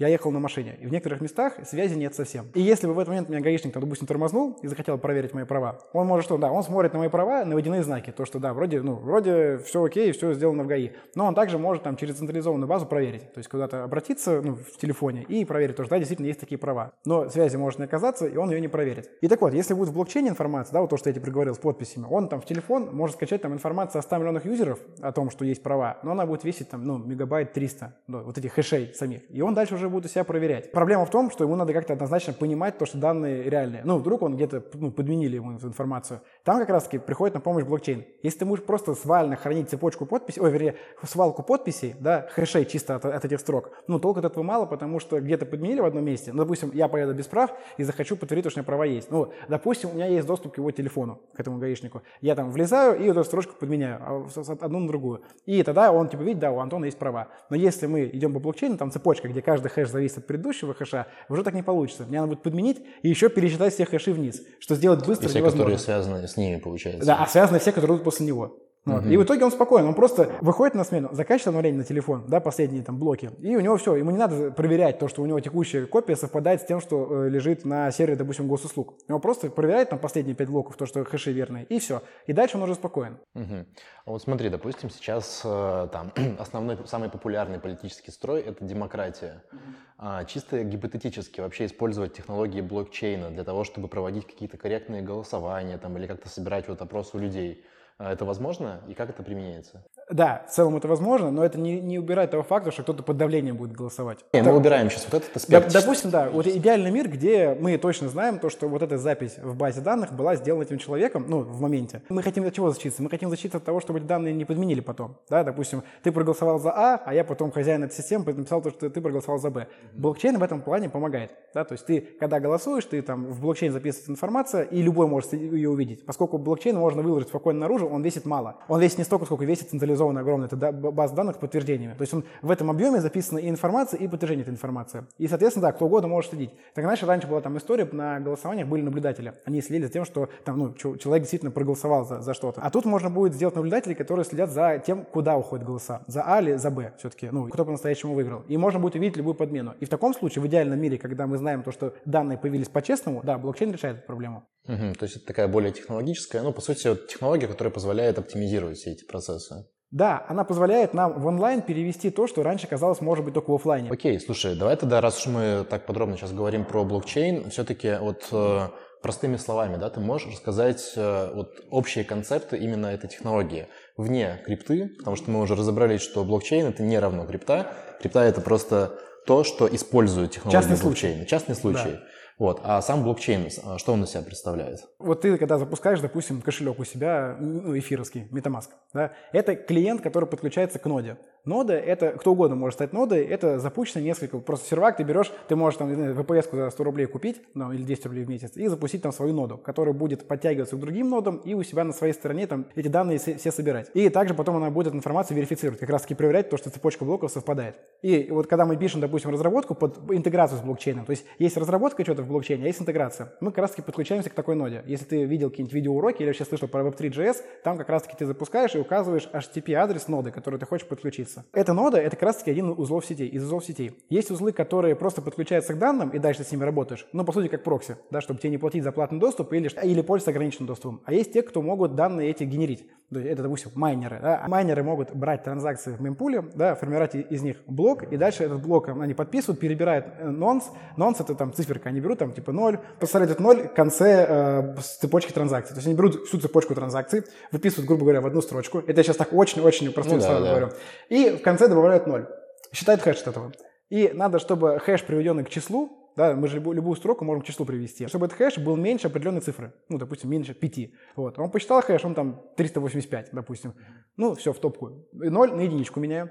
Я ехал на машине, и в некоторых местах связи нет совсем. И если бы в этот момент меня гаишник, там, допустим, тормознул и захотел проверить мои права, он может что, да, он смотрит на мои права, на водяные знаки, то, что да, вроде, ну, вроде все окей, все сделано в ГАИ. Но он также может там через централизованную базу проверить, то есть куда-то обратиться ну, в телефоне и проверить, то, что да, действительно есть такие права. Но связи может не оказаться, и он ее не проверит. И так вот, если будет в блокчейне информация, да, вот то, что я тебе приговорил с подписями, он там в телефон может скачать там информацию о 100 миллионах юзеров о том, что есть права, но она будет весить там, ну, мегабайт 300, ну, вот этих хэшей самих. И он дальше уже будет у себя проверять. Проблема в том, что ему надо как-то однозначно понимать то, что данные реальные. Ну, вдруг он где-то ну, подменили ему информацию. Там как раз-таки приходит на помощь блокчейн. Если ты можешь просто свально хранить цепочку подписей, ой, вернее, свалку подписей, да, хэшей чисто от, от этих строк, ну, толку от этого мало, потому что где-то подменили в одном месте. Ну, допустим, я поеду без прав и захочу подтвердить, что у меня права есть. Ну, допустим, у меня есть доступ к его телефону, к этому гаишнику. Я там влезаю и эту строчку подменяю а одну на другую. И тогда он, типа, видит, да, у Антона есть права. Но если мы идем по блокчейну, там цепочка, где каждый хэш зависит от предыдущего хэша, уже так не получится. Мне надо будет подменить и еще пересчитать все хэши вниз, что сделать быстро и все, невозможно. которые связаны с ними, получается. Да, а связаны все, которые идут после него. Вот. Угу. И в итоге он спокоен, он просто выходит на смену, заканчивает обновление на телефон, да, последние там блоки, и у него все, ему не надо проверять то, что у него текущая копия совпадает с тем, что э, лежит на сервере, допустим, госуслуг. Он просто проверяет там последние пять блоков, то, что хэши верные, и все. И дальше он уже спокоен. Угу. Вот смотри, допустим, сейчас э, там основной, самый популярный политический строй – это демократия. Угу. А, чисто гипотетически вообще использовать технологии блокчейна для того, чтобы проводить какие-то корректные голосования там, или как-то собирать вот опрос у людей – это возможно и как это применяется? Да, в целом это возможно, но это не, не убирает того факта, что кто-то под давлением будет голосовать. Не, мы убираем сейчас вот этот аспект. Допустим, да, вот идеальный мир, где мы точно знаем то, что вот эта запись в базе данных была сделана этим человеком, ну, в моменте. Мы хотим от чего защититься? Мы хотим защититься от того, чтобы эти данные не подменили потом. Да, допустим, ты проголосовал за А, а я потом хозяин этой системы написал то, что ты проголосовал за Б. Блокчейн в этом плане помогает. Да, то есть ты, когда голосуешь, ты там в блокчейн записывается информация, и любой может ее увидеть. Поскольку блокчейн можно выложить спокойно наружу, он весит мало. Он весит не столько, сколько весит централизованная огромная это база данных с подтверждениями. То есть он, в этом объеме записана и информация, и подтверждение этой информации. И, соответственно, да, кто угодно может следить. Так иначе раньше была там история, на голосованиях были наблюдатели. Они следили за тем, что там, ну, человек действительно проголосовал за, за что-то. А тут можно будет сделать наблюдателей, которые следят за тем, куда уходят голоса. За А или за Б все-таки. Ну, кто по-настоящему выиграл. И можно будет увидеть любую подмену. И в таком случае, в идеальном мире, когда мы знаем то, что данные появились по-честному, да, блокчейн решает эту проблему. Угу, то есть это такая более технологическая, ну, по сути, вот технология, которая позволяет оптимизировать все эти процессы. Да, она позволяет нам в онлайн перевести то, что раньше казалось может быть только в офлайне. Окей, слушай, давай тогда, раз уж мы так подробно сейчас говорим про блокчейн, все-таки вот э, простыми словами, да, ты можешь рассказать э, вот общие концепты именно этой технологии вне крипты, потому что мы уже разобрались, что блокчейн это не равно крипта, крипта это просто то, что использует технологию Частный блокчейна. Случай. Частный случай. Да. Вот. А сам блокчейн, а, что он из себя представляет? Вот ты, когда запускаешь, допустим, кошелек у себя, ну, эфировский, MetaMask, да, это клиент, который подключается к ноде. Нода — это, кто угодно может стать нодой, это запущено несколько, просто сервак ты берешь, ты можешь там, VPS за 100 рублей купить, ну, или 10 рублей в месяц, и запустить там свою ноду, которая будет подтягиваться к другим нодам и у себя на своей стороне там эти данные все собирать. И также потом она будет информацию верифицировать, как раз таки проверять то, что цепочка блоков совпадает. И вот когда мы пишем, допустим, разработку под интеграцию с блокчейном, то есть есть разработка что-то в блокчейне, а есть интеграция, мы как раз таки подключаемся к такой ноде. Если ты видел какие-нибудь видеоуроки или вообще слышал про Web3.js, там как раз таки ты запускаешь и указываешь HTTP-адрес ноды, который ты хочешь подключиться. Эта нода это как раз-таки один узлов сетей, из узлов сетей. Есть узлы, которые просто подключаются к данным, и дальше с ними работаешь. Ну, по сути, как прокси, да, чтобы тебе не платить за платный доступ или, или пользоваться ограниченным доступом. А есть те, кто могут данные эти генерить. Это, допустим, майнеры. Да. Майнеры могут брать транзакции в мемпуле, да, формировать из них блок, и дальше этот блок они подписывают, перебирают нонс. Нонс — это там циферка, они берут там типа 0, поставляют этот 0 в конце э, цепочки транзакций. То есть они берут всю цепочку транзакций, выписывают, грубо говоря, в одну строчку. Это я сейчас так очень-очень простым ну, словом да, говорю. И в конце добавляют 0. Считает хэш от этого. И надо, чтобы хэш, приведенный к числу, да, мы же любую, любую строку можем к числу привести, чтобы этот хэш был меньше определенной цифры, ну, допустим, меньше 5. Вот. Он посчитал хэш, он там 385, допустим. Ну, все, в топку. 0 на единичку меняем.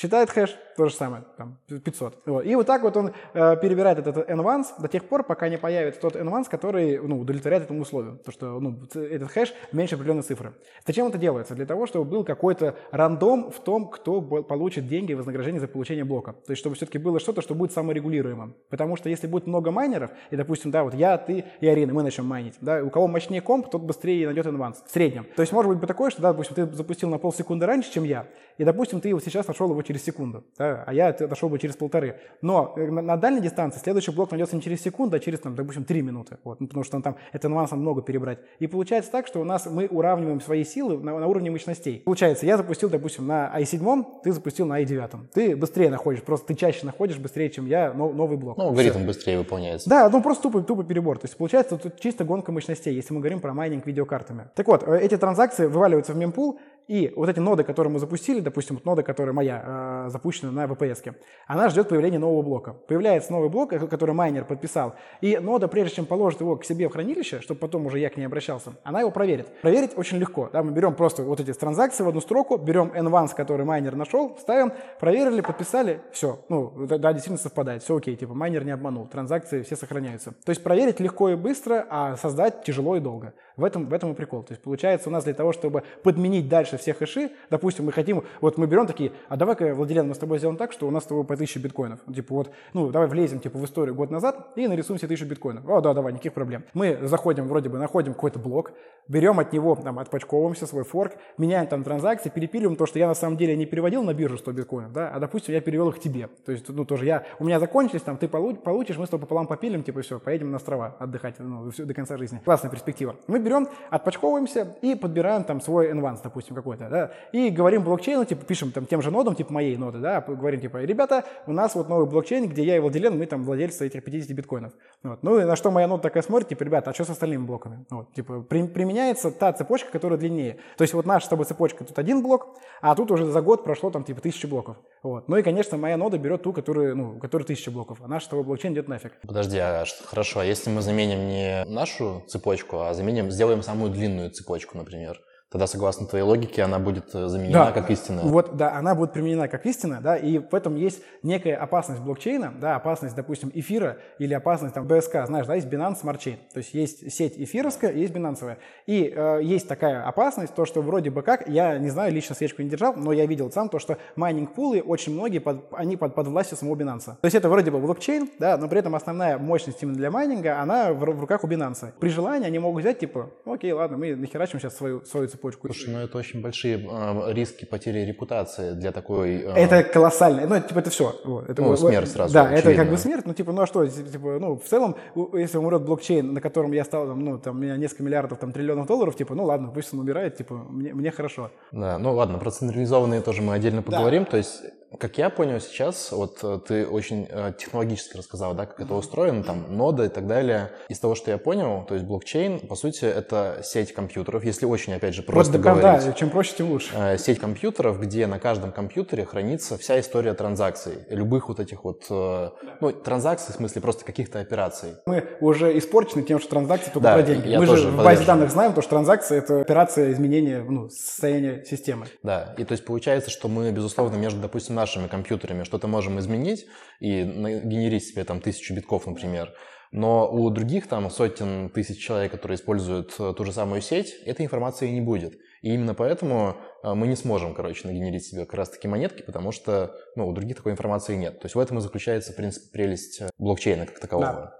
Считает хэш, то же самое, там, 500. Вот. И вот так вот он э, перебирает этот envance до тех пор, пока не появится тот envance, который ну, удовлетворяет этому условию. То, что ну, этот хэш меньше определенной цифры. Зачем это делается? Для того, чтобы был какой-то рандом в том, кто получит деньги и вознаграждение за получение блока. То есть, чтобы все-таки было что-то, что будет саморегулируемым. Потому что если будет много майнеров, и, допустим, да, вот я, ты и Арина, мы начнем майнить, да, у кого мощнее комп, тот быстрее найдет envance в среднем. То есть, может быть такое, что, да, допустим, ты запустил на полсекунды раньше, чем я, и, допустим, ты вот сейчас нашел его через секунду, да, а я дошел бы через полторы. Но э, на, на дальней дистанции следующий блок найдется не через секунду, а через, там, допустим, три минуты, вот, ну, потому что он там это нюансов много перебрать. И получается так, что у нас мы уравниваем свои силы на, на уровне мощностей. Получается, я запустил, допустим, на i7, ты запустил на i9. Ты быстрее находишь, просто ты чаще находишь быстрее, чем я, новый блок. Ну, алгоритм быстрее выполняется. Да, ну просто тупо, тупо перебор. То есть получается тут чисто гонка мощностей, если мы говорим про майнинг видеокартами. Так вот, э, эти транзакции вываливаются в мемпул, и вот эти ноды, которые мы запустили, допустим, вот нода, которая моя, э, запущена на VPS, она ждет появления нового блока. Появляется новый блок, э, который майнер подписал, и нода, прежде чем положит его к себе в хранилище, чтобы потом уже я к ней обращался, она его проверит. Проверить очень легко. Да, мы берем просто вот эти транзакции в одну строку, берем envance, который майнер нашел, ставим, проверили, подписали, все. Ну, да, действительно совпадает, все окей, типа майнер не обманул, транзакции все сохраняются. То есть проверить легко и быстро, а создать тяжело и долго. В этом, в этом и прикол. То есть получается у нас для того, чтобы подменить дальше все хэши, допустим, мы хотим, вот мы берем такие, а давай-ка, Владилен, мы с тобой сделаем так, что у нас с тобой по 1000 биткоинов. Типа вот, ну давай влезем типа в историю год назад и нарисуем себе 1000 биткоинов. О, да, давай, никаких проблем. Мы заходим, вроде бы, находим какой-то блок, берем от него, там, отпачковываемся, свой форк, меняем там транзакции, перепиливаем то, что я на самом деле не переводил на биржу 100 биткоинов, да, а, допустим, я перевел их тебе. То есть, ну, тоже я, у меня закончились, там, ты получишь, мы с тобой пополам попилим, типа, все, поедем на острова отдыхать, ну, все, до конца жизни. Классная перспектива. Мы берем, отпачковываем распаковываемся и подбираем там свой envance, допустим, какой-то, да, и говорим блокчейну, типа, пишем там тем же нодам, типа моей ноды, да, говорим, типа, ребята, у нас вот новый блокчейн, где я и Владилен, мы там владельцы этих 50 биткоинов. Вот. Ну и на что моя нода такая смотрит, типа, ребята, а что с остальными блоками? Вот, типа, при, применяется та цепочка, которая длиннее. То есть вот наша с тобой цепочка тут один блок, а тут уже за год прошло там типа тысячи блоков. Вот. Ну и, конечно, моя нода берет ту, которая, ну, которая тысяча блоков, а наш с тобой блокчейн идет нафиг. Подожди, а хорошо, а если мы заменим не нашу цепочку, а заменим, сделаем самую длинную цепочку, например, Тогда, согласно твоей логике, она будет э, заменена да, как истина. Вот, да, она будет применена как истина, да, и в этом есть некая опасность блокчейна, да, опасность, допустим, эфира или опасность там BSC, знаешь, да, есть Binance Smart Chain, то есть есть сеть эфировская, есть бинансовая. И э, есть такая опасность, то, что вроде бы как, я не знаю, лично свечку не держал, но я видел сам то, что майнинг-пулы очень многие, под, они под, под властью самого Binance. То есть это вроде бы блокчейн, да, но при этом основная мощность именно для майнинга, она в, в руках у Binance. При желании они могут взять, типа, окей, ладно, мы нахерачим сейчас свою, свою цепочку. Слушай, ну это очень большие э, риски потери репутации для такой... Э... Это колоссально. Ну, типа, это все. Это, ну, смерть сразу, Да, очевидно. это как бы смерть. Ну, типа, ну а что? Типа, ну, в целом, если умрет блокчейн, на котором я стал, там, ну, там, у меня несколько миллиардов, там, триллионов долларов, типа, ну, ладно, пусть он умирает, типа, мне, мне хорошо. Да, ну, ладно, про централизованные тоже мы отдельно поговорим. Да. То есть как я понял сейчас, вот э, ты очень э, технологически рассказал, да, как это устроено, там, нода и так далее. Из того, что я понял, то есть блокчейн, по сути, это сеть компьютеров, если очень, опять же, просто вот, да, говорить. Да, чем проще, тем лучше. Э, сеть компьютеров, где на каждом компьютере хранится вся история транзакций, любых вот этих вот, ну, транзакций, в смысле просто каких-то операций. Мы уже испорчены тем, что транзакции только Да, про деньги. Мы же в базе данных знаем, то, что транзакция – это операция изменения ну, состояния системы. Да, и то есть получается, что мы, безусловно, между, допустим, нашими компьютерами что-то можем изменить и генерить себе там тысячу битков, например. Но у других там сотен тысяч человек, которые используют э, ту же самую сеть, этой информации не будет. И именно поэтому э, мы не сможем, короче, нагенерить себе как раз-таки монетки, потому что ну, у других такой информации нет. То есть в этом и заключается, в принципе, прелесть э, блокчейна как такового.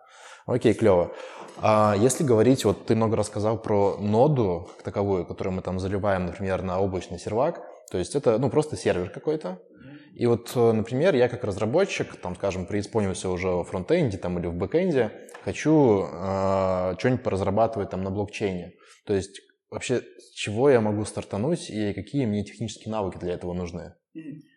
Окей, клево. А если говорить, вот ты много рассказал про ноду как таковую, которую мы там заливаем, например, на облачный сервак, то есть это, ну, просто сервер какой-то. И вот, э, например, я как разработчик, там, скажем, преисполнился уже во фронтенде там, или в бэкенде, хочу э, что-нибудь поразрабатывать там на блокчейне. То есть вообще с чего я могу стартануть и какие мне технические навыки для этого нужны?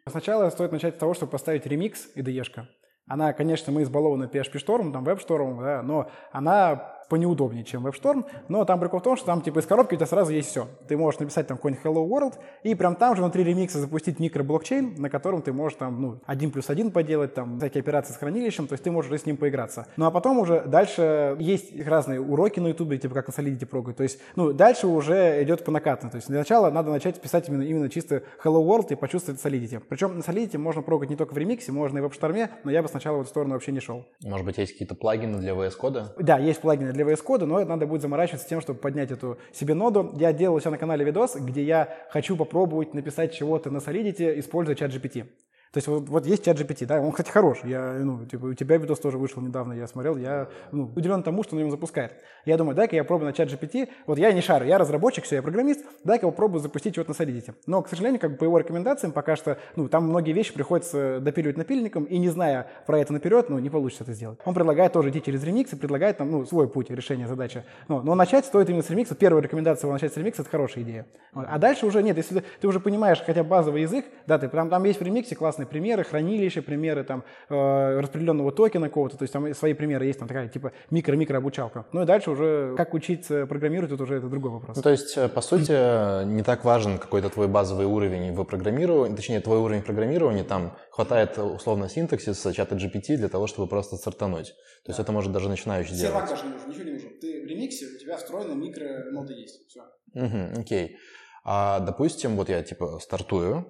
Сначала стоит начать с того, чтобы поставить Remix IDE -шка. Она, конечно, мы избалованы PHP Storm, там WebStorm, да, но она поneудобнее, чем WebStorm, но там прикол в том, что там типа из коробки у тебя сразу есть все. Ты можешь написать там какой-нибудь Hello World и прям там же внутри ремикса запустить микроблокчейн, на котором ты можешь там, ну, один плюс один поделать, там, всякие операции с хранилищем, то есть ты можешь уже с ним поиграться. Ну, а потом уже дальше есть разные уроки на ютубе, типа как на Solidity прогать, то есть, ну, дальше уже идет по накатной, то есть для начала надо начать писать именно, именно чисто Hello World и почувствовать Solidity. Причем на Solidity можно прогать не только в ремиксе, можно и в WebStorm, но я бы сначала в эту сторону вообще не шел. Может быть, есть какие-то плагины для VS Кода? Да, есть плагины для VS Code, но надо будет заморачиваться тем, чтобы поднять эту себе ноду. Я делал у себя на канале видос, где я хочу попробовать написать чего-то на Solidity, используя чат GPT. То есть вот, вот есть чат GPT, да, он, кстати, хорош. Я, ну, типа, у тебя видос тоже вышел недавно, я смотрел, я ну, удивлен тому, что он его запускает. Я думаю, дай-ка я пробую на чат GPT. Вот я не шарю, я разработчик, все, я программист, дай-ка попробую запустить что-то на Solidity. Но, к сожалению, как бы по его рекомендациям, пока что, ну, там многие вещи приходится допиливать напильником, и не зная про это наперед, ну, не получится это сделать. Он предлагает тоже идти через ремикс и предлагает там, ну, свой путь решения задачи. Ну, но начать стоит именно с ремикса. Первая рекомендация его начать с ремикса – это хорошая идея. А дальше уже нет, если ты, уже понимаешь хотя базовый язык, да, ты там, там есть в ремиксе классные примеры, хранилища, примеры там э, распределенного токена какого-то, то есть там свои примеры есть, там такая типа микро-микро обучалка. Ну и дальше уже как учиться программировать, это уже это другой вопрос. Ну, то есть, э, по сути, не так важен какой-то твой базовый уровень в программировании, точнее, твой уровень программирования, там хватает условно синтаксиса, чата GPT для того, чтобы просто стартануть. То есть это может даже начинающий делать. даже не нужен, ничего не нужен. Ты в ремиксе, у тебя встроена микро-нода есть, все. Мгм, окей. А, допустим, вот я типа стартую,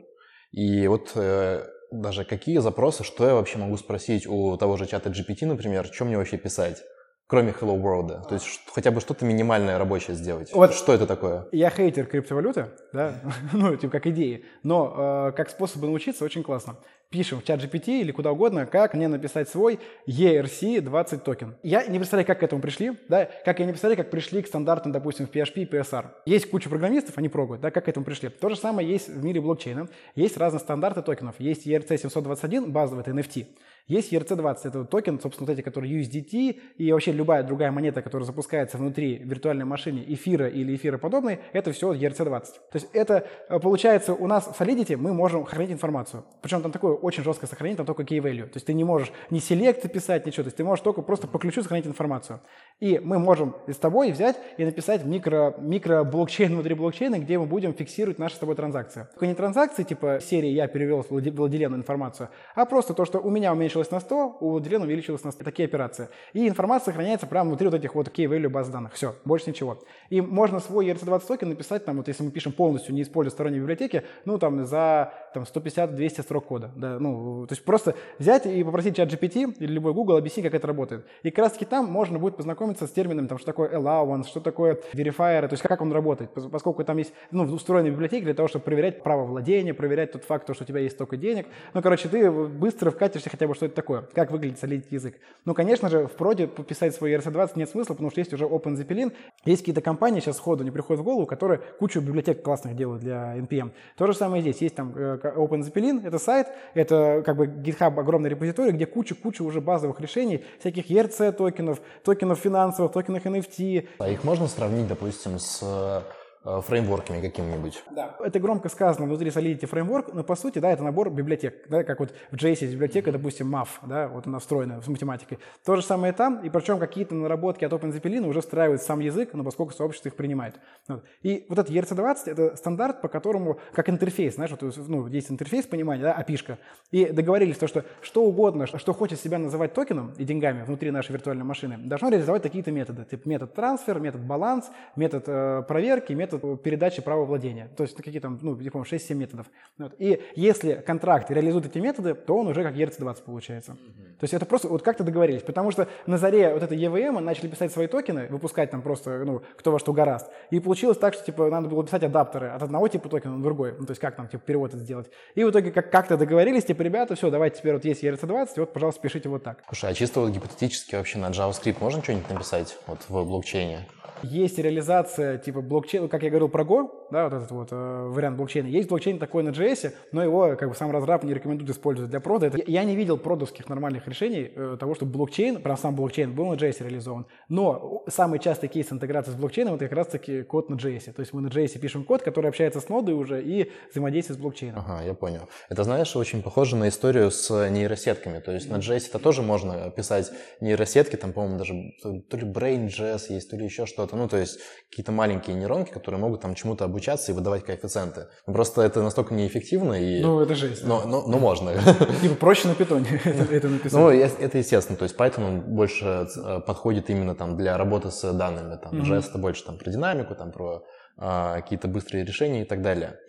и вот э, даже какие запросы, что я вообще могу спросить у того же чата GPT, например, что мне вообще писать? Кроме Hello World. То есть хотя бы что-то минимальное рабочее сделать. Вот. Что это такое? Я хейтер криптовалюты, да, ну, типа как идеи, но э, как способы научиться очень классно. Пишем в чат GPT или куда угодно, как мне написать свой ERC20 токен. Я не представляю, как к этому пришли, да, как я не представляю, как пришли к стандартам, допустим, в PHP и PSR. Есть куча программистов, они пробуют, да, как к этому пришли. То же самое есть в мире блокчейна. Есть разные стандарты токенов. Есть ERC721, базовый, это NFT. Есть ERC20, это токен, собственно, вот эти, которые USDT и вообще любая другая монета, которая запускается внутри виртуальной машины эфира или эфира подобной, это все ERC20. То есть это, э, получается, у нас в Solidity мы можем хранить информацию. Причем там такое очень жесткое сохранение, там только key value. То есть ты не можешь ни селект писать, ничего. То есть ты можешь только просто по ключу сохранить информацию. И мы можем с тобой взять и написать микро, микро-блокчейн внутри блокчейна, где мы будем фиксировать наши с тобой транзакции. Только не транзакции типа серии «я перевел Владилену информацию», а просто то, что у меня уменьшилось на 100, у Владилена увеличилось на 100. Такие операции. И информация сохраняется прямо внутри вот этих вот key-value баз данных. Все, больше ничего. И можно свой ERC20 токен написать, там, вот если мы пишем полностью, не используя сторонние библиотеки, ну, там, за там, 150-200 строк кода. Да, ну, то есть просто взять и попросить чат GPT или любой Google объяснить, как это работает. И как раз таки там можно будет познакомиться с терминами, там, что такое allowance, что такое verifier, то есть как он работает, пос- поскольку там есть ну, встроенные библиотеки для того, чтобы проверять право владения, проверять тот факт, то, что у тебя есть столько денег. Ну, короче, ты быстро вкатишься хотя бы, что это такое, как выглядит солидить язык. Ну, конечно же, в проде писать свой ERC20 нет смысла, потому что есть уже OpenZeppelin, есть какие-то компании, сейчас сходу не приходят в голову, которые кучу библиотек классных делают для NPM. То же самое здесь. Есть там э, OpenZeppelin, это сайт, это как бы GitHub огромный репозиторий, где куча-куча уже базовых решений, всяких ERC токенов, токенов финансовых, токенов NFT, А их можно сравнить, допустим, с фреймворками какими-нибудь. Да. Это громко сказано внутри Solidity фреймворк, но по сути, да, это набор библиотек, да, как вот в JS есть библиотека, допустим, MAF, да, вот она встроена с математикой. То же самое там, и причем какие-то наработки от OpenZeppelin уже встраивают сам язык, но поскольку сообщество их принимает. Вот. И вот этот ERC20 — это стандарт, по которому, как интерфейс, знаешь, вот, ну, есть интерфейс понимания, да, API-шка, и договорились то, что что угодно, что хочет себя называть токеном и деньгами внутри нашей виртуальной машины, должно реализовать такие-то методы, типа метод трансфер, метод баланс, метод э, проверки, метод передачи права владения. То есть какие там, ну, не помню, 6-7 методов. Вот. И если контракт реализует эти методы, то он уже как ERC20 получается. Mm-hmm. То есть это просто вот как-то договорились. Потому что на заре вот этой EVM начали писать свои токены, выпускать там просто, ну, кто во что гораст. И получилось так, что, типа, надо было писать адаптеры от одного типа токена на другой. Ну, то есть как там, типа, перевод это сделать. И в итоге как- как-то договорились, типа, ребята, все, давайте теперь вот есть ERC20, вот, пожалуйста, пишите вот так. Слушай, а чисто вот гипотетически вообще на JavaScript можно что-нибудь написать вот в блокчейне? Есть реализация типа блокчейна, как я говорил про Go, да, вот этот вот э, вариант блокчейна. Есть блокчейн такой на JS, но его как бы сам разраб не рекомендует использовать для прода. Это, я не видел продовских нормальных решений э, того, чтобы блокчейн, прям сам блокчейн был на JS реализован. Но самый частый кейс интеграции с блокчейном это как раз-таки код на JS. То есть мы на JS пишем код, который общается с нодой уже и взаимодействует с блокчейном. Ага, я понял. Это, знаешь, очень похоже на историю с нейросетками. То есть на JS это тоже можно писать нейросетки, там, по-моему, даже то ли Brain.js есть, то ли еще что-то. Ну, то есть какие-то маленькие нейронки, которые могут там чему-то обучаться и выдавать коэффициенты. Ну, просто это настолько неэффективно. И... Ну, это жесть. Но, но, но можно. Типа проще на питоне это написать. Ну, это естественно. То есть Python больше э, подходит именно там для работы с данными. Там JS это больше там про динамику, там про а, какие-то быстрые решения и так далее.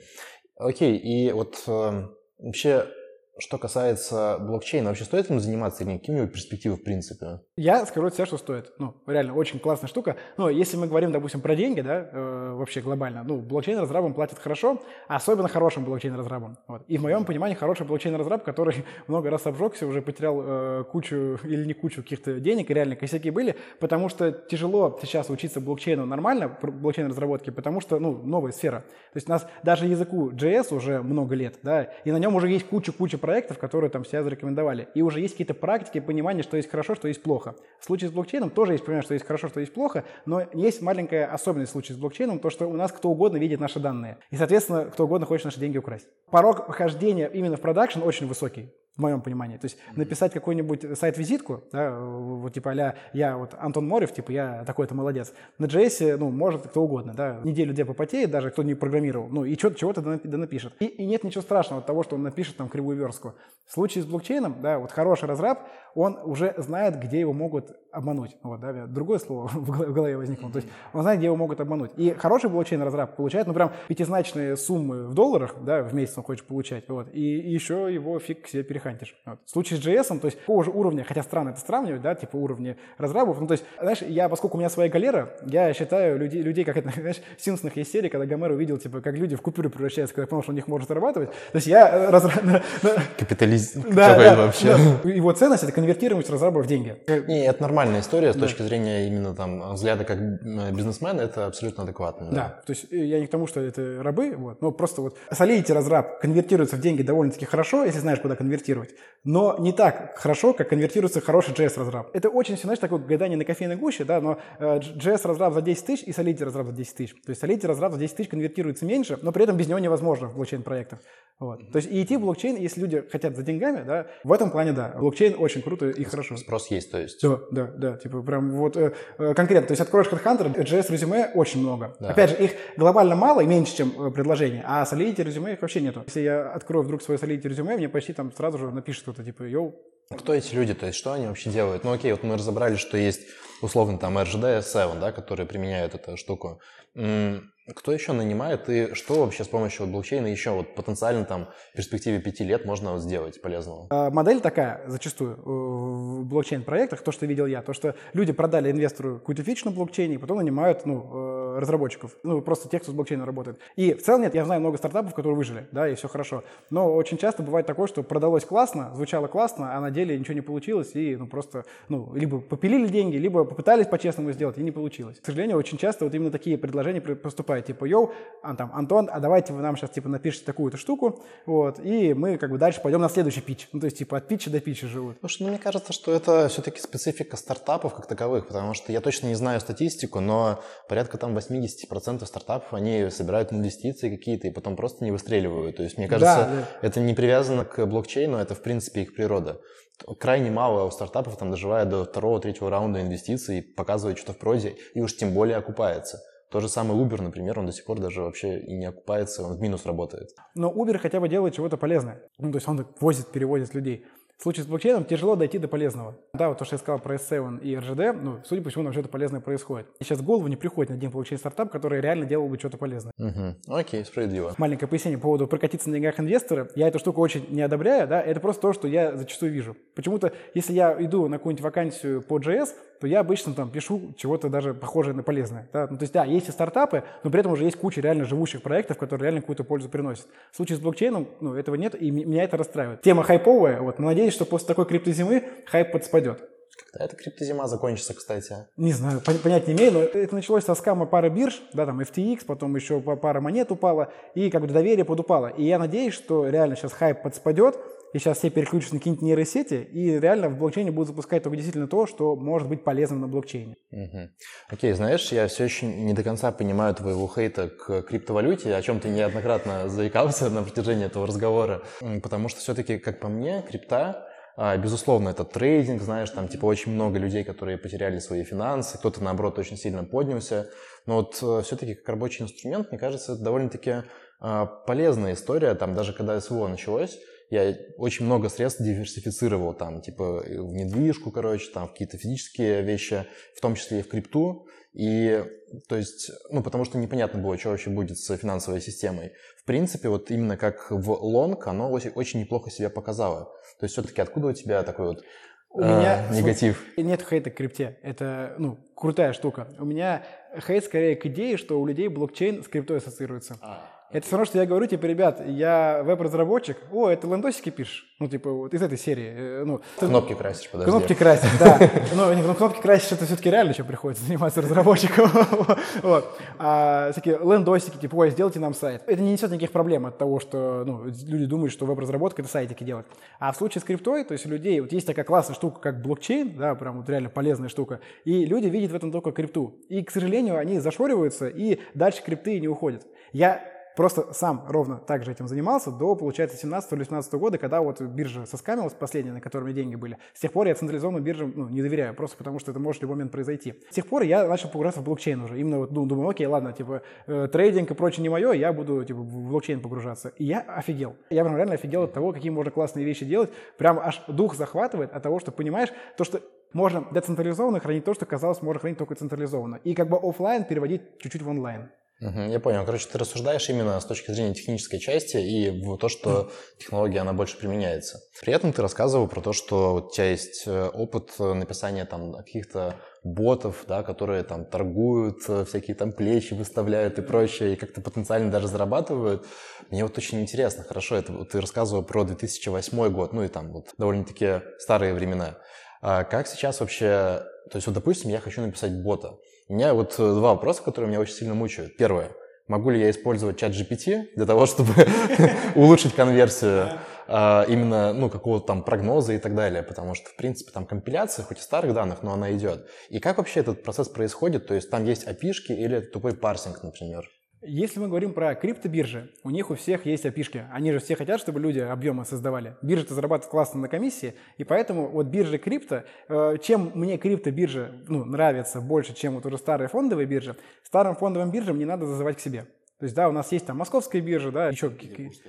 Окей, и вот э, вообще что касается блокчейна, вообще стоит им заниматься или какие у него перспективы в принципе? Я скажу от себя, что стоит. Ну, реально, очень классная штука. Но если мы говорим, допустим, про деньги, да, э, вообще глобально, ну, блокчейн-разрабам платят хорошо, особенно хорошим блокчейн-разрабам. Вот. И в моем понимании хороший блокчейн-разраб, который много раз обжегся, уже потерял э, кучу или не кучу каких-то денег, реально косяки были, потому что тяжело сейчас учиться блокчейну нормально, блокчейн-разработке, потому что, ну, новая сфера. То есть у нас даже языку JS уже много лет, да, и на нем уже есть куча-куча проектов, которые там себя зарекомендовали. И уже есть какие-то практики, понимание, что есть хорошо, что есть плохо. В случае с блокчейном тоже есть понимание, что есть хорошо, что есть плохо, но есть маленькая особенность в случае с блокчейном, то, что у нас кто угодно видит наши данные. И, соответственно, кто угодно хочет наши деньги украсть. Порог вхождения именно в продакшн очень высокий в моем понимании. То есть написать какую-нибудь сайт-визитку, да, вот типа а я вот Антон Морев, типа я такой-то молодец. На JS, ну, может кто угодно, да, неделю-две попотеет, даже кто не программировал, ну, и что-то чего-то да напишет. И, и нет ничего страшного от того, что он напишет там кривую верстку. В случае с блокчейном, да, вот хороший разраб, он уже знает, где его могут обмануть. Вот, да, другое слово в голове возникло. То есть он знает, где его могут обмануть. И хороший блокчейн-разраб получает, ну, прям пятизначные суммы в долларах, да, в месяц он хочет получать, вот, и, и еще его фиг себе перехантишь. Вот. В случае с JS, то есть такого же уровня, хотя странно это сравнивать, да, типа уровни разрабов, ну, то есть, знаешь, я, поскольку у меня своя галера, я считаю людей, людей как это, знаешь, в Симпсонах есть серия, когда Гомер увидел, типа, как люди в купюры превращаются, когда понял, что он них может зарабатывать. То есть я э, разра... Капитализм да, да, вообще. Да. Его ценность — это конвертируемость разраба в деньги. Не, это нормальная история с да. точки зрения именно там взгляда как бизнесмена, это абсолютно адекватно. Да. да, то есть э, я не к тому, что это рабы, вот, но просто вот Solidity разраб конвертируется в деньги довольно-таки хорошо, если знаешь, куда конвертировать, но не так хорошо, как конвертируется хороший JS-разраб. Это очень, знаешь, такое гадание на кофейной гуще, да, но JS-разраб э, за 10 тысяч и Solidity разраб за 10 тысяч. То есть Solidity разраб за 10 тысяч конвертируется меньше, но при этом без него невозможно в блокчейн-проектах. Вот. То есть и идти в блокчейн, если люди хотят за деньгами, да, в этом плане, да, блокчейн очень круто и хорошо. Спрос есть, то есть. Да, да, да, типа прям вот э, э конкретно. То есть откроешь HeadHunter, JS резюме очень много. Да. Опять же, их глобально мало и меньше, чем э, предложений, а Solidity резюме их вообще нету. Если я открою вдруг свое Solidity резюме, мне почти там сразу же напишет кто-то, типа, йоу, кто эти люди, то есть что они вообще делают? Ну окей, вот мы разобрали, что есть условно там RGD 7, да, которые применяют эту штуку. Кто еще нанимает и что вообще с помощью блокчейна еще вот потенциально там в перспективе пяти лет можно вот сделать полезного? А, модель такая зачастую в блокчейн-проектах, то, что видел я, то, что люди продали инвестору какую-то фичу на блокчейне и потом нанимают ну, э, разработчиков, ну просто тех, кто с блокчейном работает. И в целом нет, я знаю много стартапов, которые выжили, да, и все хорошо. Но очень часто бывает такое, что продалось классно, звучало классно, а на деле ничего не получилось, и ну просто, ну, либо попилили деньги, либо попытались по-честному сделать, и не получилось. К сожалению, очень часто вот именно такие предложения поступают поступает, типа, йоу, а, там, Антон, а давайте вы нам сейчас, типа, напишите такую-то штуку, вот, и мы, как бы, дальше пойдем на следующий пич. Ну, то есть, типа, от питча до питча живут. Слушай, ну, мне кажется, что это все-таки специфика стартапов как таковых, потому что я точно не знаю статистику, но порядка там 80% стартапов, они собирают инвестиции какие-то и потом просто не выстреливают. То есть, мне кажется, да, да. это не привязано к блокчейну, это, в принципе, их природа. Крайне мало у стартапов там доживает до второго-третьего раунда инвестиций, показывает что-то в проде, и уж тем более окупается. То же самое Uber, например, он до сих пор даже вообще и не окупается, он в минус работает. Но Uber хотя бы делает чего-то полезное. Ну, то есть он возит, перевозит людей. В случае с блокчейном тяжело дойти до полезного. Да, вот то, что я сказал про S7 и RGD, ну, судя по всему, там что-то полезное происходит. И сейчас в голову не приходит на один блокчейн-стартап, который реально делал бы что-то полезное. Угу. Окей, справедливо. Маленькое пояснение по поводу прокатиться на деньгах инвестора. Я эту штуку очень не одобряю, да, это просто то, что я зачастую вижу. Почему-то, если я иду на какую-нибудь вакансию по JS, то я обычно там пишу чего-то даже похожее на полезное. Да? Ну, то есть, да, есть и стартапы, но при этом уже есть куча реально живущих проектов, которые реально какую-то пользу приносят. В случае с блокчейном, ну, этого нет, и меня это расстраивает. Тема хайповая, вот, но надеюсь, что после такой криптозимы хайп подспадет. Когда эта криптозима закончится, кстати? Не знаю, понять не имею, но это началось со скама пары бирж, да, там FTX, потом еще пара монет упала, и как бы доверие подупало. И я надеюсь, что реально сейчас хайп подспадет, и сейчас все переключатся на какие-нибудь нейросети, и реально в блокчейне будут запускать только действительно то, что может быть полезным на блокчейне. Угу. Окей, знаешь, я все еще не до конца понимаю твоего хейта к криптовалюте, о чем ты неоднократно заикался на протяжении этого разговора, потому что все-таки, как по мне, крипта а, Безусловно, это трейдинг, знаешь, там типа очень много людей, которые потеряли свои финансы, кто-то, наоборот, очень сильно поднялся. Но вот э, все-таки как рабочий инструмент, мне кажется, это довольно-таки а, полезная история. Там даже когда СВО началось, я очень много средств диверсифицировал, там, типа, в недвижку, короче, там, в какие-то физические вещи, в том числе и в крипту. И, то есть, ну, потому что непонятно было, что вообще будет с финансовой системой. В принципе, вот именно как в лонг, оно очень, неплохо себя показало. То есть, все-таки откуда у тебя такой вот у э, меня негатив. Нет хейта к крипте. Это ну, крутая штука. У меня хейт скорее к идее, что у людей блокчейн с криптой ассоциируется. А. Это все равно, что я говорю, типа, ребят, я веб-разработчик, о, это лендосики пишешь? Ну, типа, вот из этой серии. Э, ну, кнопки красишь, подожди. Кнопки красишь, да. Ну, ну кнопки красишь, это все-таки реально, чем приходится заниматься разработчиком. вот. А всякие лендосики, типа, ой, сделайте нам сайт. Это не несет никаких проблем от того, что ну, люди думают, что веб-разработка — это сайтики делать. А в случае с криптой, то есть у людей, вот есть такая классная штука, как блокчейн, да, прям вот реально полезная штука, и люди видят в этом только крипту. И, к сожалению, они зашориваются и дальше крипты не уходят. Я Просто сам ровно так же этим занимался до, получается, 17 или 18 года, когда вот биржа соскамилась последняя, на которой у деньги были. С тех пор я централизованным биржам ну, не доверяю, просто потому что это может в любой момент произойти. С тех пор я начал погружаться в блокчейн уже. Именно вот ну, думаю, окей, ладно, типа э, трейдинг и прочее не мое, я буду типа в блокчейн погружаться. И я офигел. Я прям реально офигел от того, какие можно классные вещи делать. Прям аж дух захватывает от того, что понимаешь, то, что можно децентрализованно хранить то, что казалось можно хранить только централизованно. И как бы офлайн переводить чуть-чуть в онлайн. Я понял. Короче, ты рассуждаешь именно с точки зрения технической части и то, что технология, она больше применяется. При этом ты рассказывал про то, что у тебя есть э, опыт написания там каких-то ботов, да, которые там торгуют, э, всякие там плечи выставляют и прочее, и как-то потенциально даже зарабатывают. Мне вот очень интересно, хорошо, это вот ты рассказывал про 2008 год, ну и там вот довольно-таки старые времена. А как сейчас вообще, то есть вот, допустим, я хочу написать бота, у меня вот э, два вопроса, которые меня очень сильно мучают. Первое. Могу ли я использовать чат GPT для того, чтобы улучшить конверсию а, именно ну, какого-то там прогноза и так далее? Потому что, в принципе, там компиляция, хоть и старых данных, но она идет. И как вообще этот процесс происходит? То есть там есть api или это тупой парсинг, например? Если мы говорим про криптобиржи, у них у всех есть опишки. Они же все хотят, чтобы люди объемы создавали. Биржа-то зарабатывает классно на комиссии, и поэтому вот биржа крипто, э, чем мне криптобиржа ну, нравится больше, чем вот уже старые фондовые биржи, старым фондовым биржам не надо зазывать к себе. То есть, да, у нас есть там московская биржа, да, еще,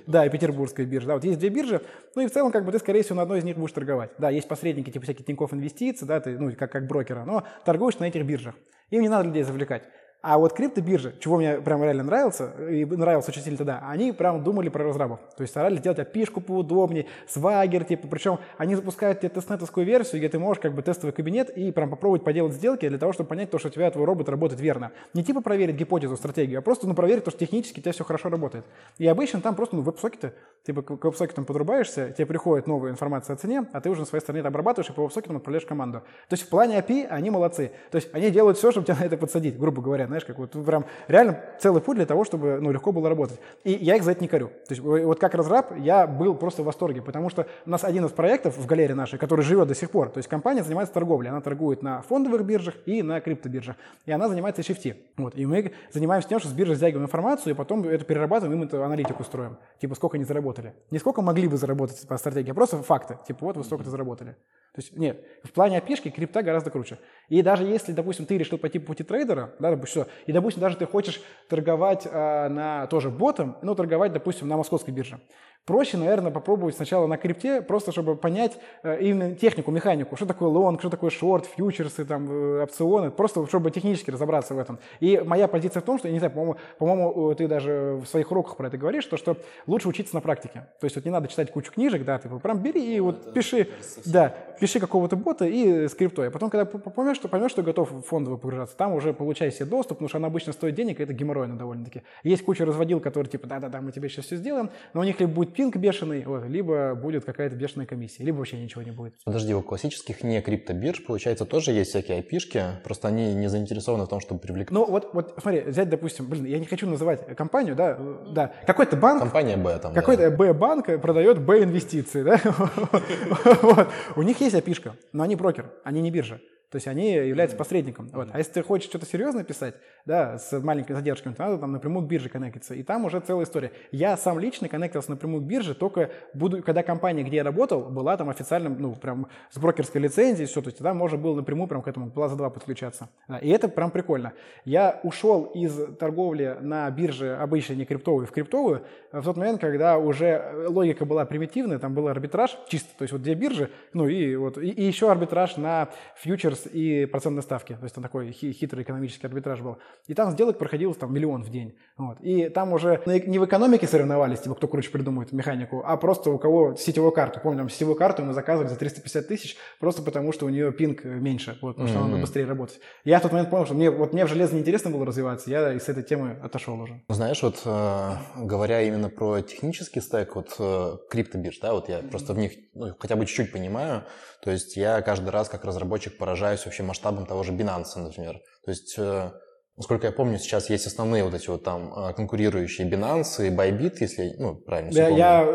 да, и петербургская биржа, да, вот есть две биржи, ну и в целом, как бы ты, скорее всего, на одной из них будешь торговать. Да, есть посредники, типа всякие Тинькофф Инвестиции, да, ты, ну, как, как брокера, но торгуешь на этих биржах. Им не надо людей завлекать. А вот криптобиржи, чего мне прям реально нравился, и нравился сильно тогда, они прям думали про разрабов. То есть старались сделать опишку поудобнее, свагер, типа, причем они запускают тебе тестнетовскую версию, где ты можешь как бы тестовый кабинет и прям попробовать поделать сделки для того, чтобы понять то, что у тебя твой робот работает верно. Не типа проверить гипотезу, стратегию, а просто ну, проверить то, что технически у тебя все хорошо работает. И обычно там просто ну, веб-сокеты, типа к веб-сокетам подрубаешься, тебе приходит новая информация о цене, а ты уже на своей стороне это обрабатываешь и по веб-сокетам отправляешь команду. То есть в плане API они молодцы. То есть они делают все, чтобы тебя на это подсадить, грубо говоря, знаешь, как вот прям реально целый путь для того, чтобы, ну, легко было работать. И я их за это не корю. То есть вот как разраб я был просто в восторге, потому что у нас один из проектов в галерее нашей, который живет до сих пор, то есть компания занимается торговлей, она торгует на фондовых биржах и на криптобиржах, и она занимается HFT. Вот, и мы занимаемся тем, что с биржи стягиваем информацию, и потом это перерабатываем, им эту аналитику строим. Типа, сколько они заработали. Не сколько могли бы заработать по стратегии, а просто факты. Типа, вот вы столько-то заработали. То есть, нет, в плане API -шки крипта гораздо круче. И даже если, допустим, ты решил пойти по пути трейдера, да, допустим, и, допустим, даже ты хочешь торговать э, на тоже ботом, ну, торговать, допустим, на московской бирже, Проще, наверное, попробовать сначала на крипте, просто чтобы понять э, именно технику, механику, что такое лонг, что такое шорт, фьючерсы, там, э, опционы, просто чтобы технически разобраться в этом. И моя позиция в том, что, я не знаю, по-моему, по-моему, ты даже в своих уроках про это говоришь, то, что лучше учиться на практике. То есть вот не надо читать кучу книжек, да, ты прям бери и вот пиши, да, пиши какого-то бота и скриптой. А потом, когда поймешь, что, поймешь, что готов в фондовый погружаться, там уже получай себе доступ, потому что она обычно стоит денег, и это геморройно довольно-таки. Есть куча разводил, которые типа, да-да-да, мы тебе сейчас все сделаем, но у них либо будет пинг бешеный, вот, либо будет какая-то бешеная комиссия, либо вообще ничего не будет. Подожди, у классических не криптобирж, получается, тоже есть всякие IP-шки, просто они не заинтересованы в том, чтобы привлекать. Ну вот, вот смотри, взять, допустим, блин, я не хочу называть компанию, да, да, какой-то банк. Компания Б там. Какой-то да. Б-банк продает Б-инвестиции, да. У них есть опишка, но они брокер, они не биржа. То есть они являются посредником. Вот. А если ты хочешь что-то серьезное писать, да, с маленькими задержками, то надо там напрямую к бирже коннектиться. И там уже целая история. Я сам лично коннектился напрямую к бирже только буду, когда компания, где я работал, была там официальным, ну, прям с брокерской лицензией, все, то есть там можно было напрямую прям к этому Plaza 2 подключаться. Да, и это прям прикольно. Я ушел из торговли на бирже обычной, не криптовую, в криптовую в тот момент, когда уже логика была примитивная, там был арбитраж чисто, то есть вот две биржи, ну и вот, и, и еще арбитраж на фьючерс и процентные ставки. То есть там такой хитрый экономический арбитраж был. И там сделок проходилось там миллион в день. Вот. И там уже не в экономике соревновались, типа кто круче придумает механику, а просто у кого сетевую карту. Помню, там сетевую карту мы заказывали за 350 тысяч, просто потому что у нее пинг меньше, вот, потому mm-hmm. что она быстрее работать. Я в тот момент понял, что мне, вот мне в железо неинтересно было развиваться, я из этой темы отошел уже. Знаешь, вот э, говоря именно про технический стек, вот э, криптобирж, да, вот я mm-hmm. просто в них ну, хотя бы чуть-чуть понимаю, то есть я каждый раз как разработчик поражаюсь вообще масштабом того же Binance, например. То есть, э, насколько я помню, сейчас есть основные вот эти вот там э, конкурирующие Binance и Bybit, если, ну, правильно я, я,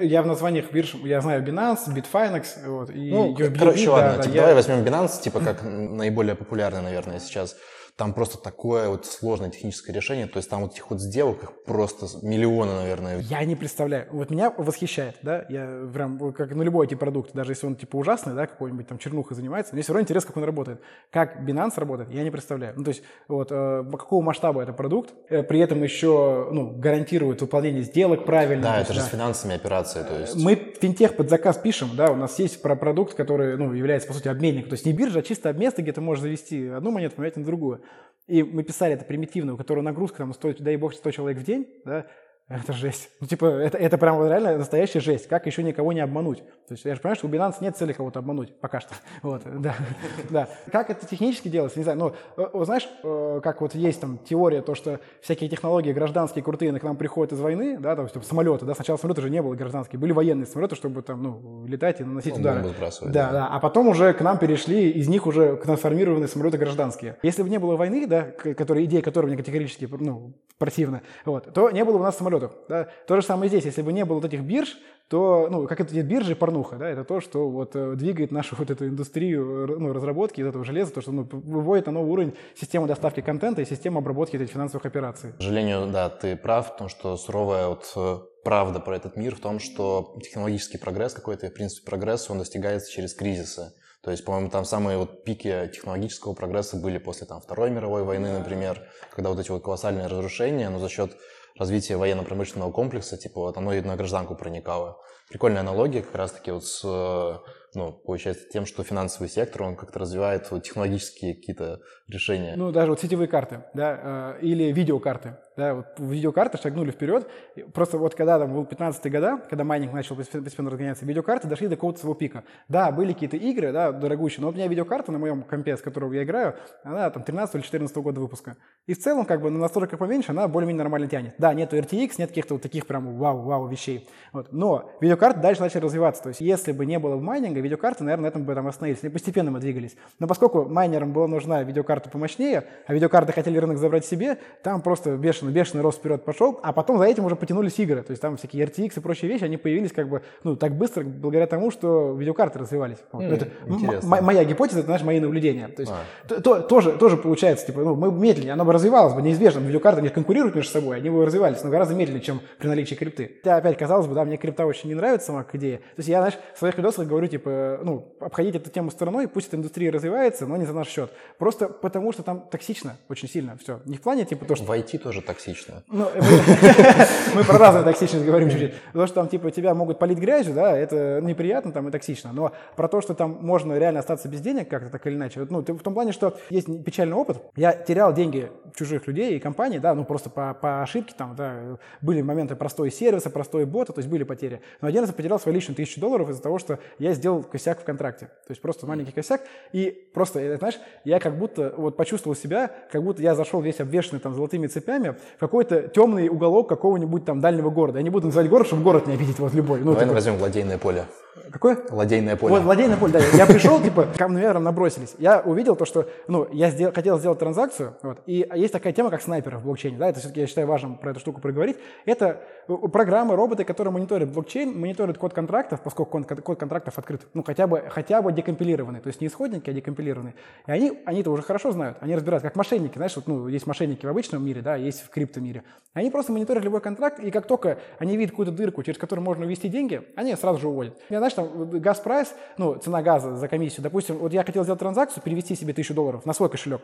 я в названиях бирж, я знаю Binance, Bitfinex, вот, и Ну, USBB, короче, да, ладно, да, типа, я... давай возьмем Binance, типа, как наиболее популярный, наверное, сейчас там просто такое вот сложное техническое решение, то есть там вот этих вот сделок их просто миллионы, наверное. Я не представляю. Вот меня восхищает, да, я прям, как на любой типа продукт, даже если он типа ужасный, да, какой-нибудь там чернуха занимается, мне все равно интересно, как он работает. Как Binance работает, я не представляю. Ну, то есть вот э, какого масштаба это продукт, э, при этом еще, ну, гарантирует выполнение сделок правильно. Да, это есть, же да. с финансами операции, то есть. Мы финтех под заказ пишем, да, у нас есть про продукт, который, ну, является, по сути, обменник, то есть не биржа, а чисто место, где ты можешь завести одну монету, поменять на другую. И мы писали это примитивно, у которого нагрузка там стоит, дай бог, 100 человек в день, да, это жесть. Ну, типа, это, это прям реально настоящая жесть. Как еще никого не обмануть? То есть, я же понимаю, что у Binance нет цели кого-то обмануть. Пока что. Вот, да. да. Как это технически делается, не знаю. Но, э, знаешь, э, как вот есть там теория, то, что всякие технологии гражданские крутые к нам приходят из войны, да, там, типа, самолеты, да, сначала самолеты же не было гражданские, были военные самолеты, чтобы там, ну, летать и наносить ну, удары. Да, да, да. А потом уже к нам перешли, из них уже трансформированные самолеты гражданские. Если бы не было войны, да, которая, идея которой мне категорически, ну, противна, вот, то не было бы у нас самолетов, да. То же самое здесь, если бы не было вот этих бирж, то, ну, как это биржи порнуха, да, это то, что вот э, двигает нашу вот эту индустрию ну, разработки из этого железа, то, что ну, выводит на новый уровень систему доставки контента и систему обработки этих финансовых операций. К сожалению, да, ты прав, потому что суровая вот э, правда про этот мир в том, что технологический прогресс какой-то, в принципе, прогресс, он достигается через кризисы. То есть, по-моему, там самые вот пики технологического прогресса были после там, Второй мировой войны, например, когда вот эти вот колоссальные разрушения, но за счет развития военно-промышленного комплекса, типа вот оно и на гражданку проникало. Прикольная аналогия как раз-таки вот с, ну, получается, тем, что финансовый сектор, он как-то развивает вот технологические какие-то решения. Ну, даже вот сетевые карты, да, э, или видеокарты. Да, вот видеокарты шагнули вперед. Просто вот когда там был 15 года, когда майнинг начал постепенно разгоняться, видеокарты дошли до какого-то своего пика. Да, были какие-то игры, да, дорогущие, но у меня видеокарта на моем компе, с которого я играю, она там 13 или 14 года выпуска. И в целом, как бы на настройках поменьше, она более-менее нормально тянет. Да, нету RTX, нет каких-то вот таких прям вау-вау вещей. Вот. Но видеокарты дальше начали развиваться. То есть если бы не было майнинга, видеокарты, наверное, на этом бы там остановились. И постепенно мы двигались. Но поскольку майнерам была нужна видеокарта помощнее, а видеокарты хотели рынок забрать себе, там просто бешеный, бешеный рост вперед пошел, а потом за этим уже потянулись игры. То есть там всякие RTX и прочие вещи, они появились как бы, ну, так быстро, благодаря тому, что видеокарты развивались. Вот. Mm, это м- моя гипотеза, это, знаешь, мои наблюдения. То есть А. то- то- тоже, тоже получается, типа, ну, мы медленнее, оно бы развивалось бы неизбежно. Видеокарты, они конкурируют между собой, они бы развивались, но гораздо медленнее, чем при наличии крипты. Хотя, опять, казалось бы, да, мне крипта очень не нравится сама как идея. То есть я, знаешь, в своих видосах говорю, типа, ну, обходить эту тему стороной, пусть эта индустрия развивается, но не за наш счет. Просто потому, что там токсично очень сильно все. Не в плане, типа, то, что В IT тоже токсично. ну, мы, про разную токсичность говорим чуть-чуть. То, что там, типа, тебя могут полить грязью, да, это неприятно там и токсично. Но про то, что там можно реально остаться без денег как-то так или иначе, ну, в том плане, что есть печальный опыт. Я терял деньги чужих людей и компаний, да, ну, просто по, по ошибке там, да, были моменты простой сервиса, простой бота, то есть были потери. Но один раз я потерял свои личные тысячу долларов из-за того, что я сделал косяк в контракте. То есть просто маленький косяк. И просто, э, знаешь, я как будто вот почувствовал себя, как будто я зашел весь обвешенный там золотыми цепями какой-то темный уголок какого-нибудь там дальнего города. Я не буду называть город, чтобы город не обидеть вот любой. Ну, Давай типа, возьмем владейное поле. какой? Владейное поле. Вот, владейное поле, да. Я пришел, типа, ко мне набросились. Я увидел то, что, ну, я сделал, хотел сделать транзакцию, вот, и есть такая тема, как снайперы в блокчейне, да, это все-таки, я считаю, важным про эту штуку проговорить. Это э, программы, роботы, которые мониторят блокчейн, мониторят код контрактов, поскольку кон- код контрактов открыт, ну, хотя бы, хотя бы декомпилированный, то есть не исходники, а декомпилированные. И они, они это уже хорошо знают, они разбирают, как мошенники, знаешь, вот, ну, есть мошенники в обычном мире, да, есть в криптомире. Они просто мониторят любой контракт, и как только они видят какую-то дырку, через которую можно увести деньги, они сразу же уводят. Я, знаешь, там вот газ прайс, ну, цена газа за комиссию, допустим, вот я хотел сделать транзакцию, перевести себе тысячу долларов на свой кошелек.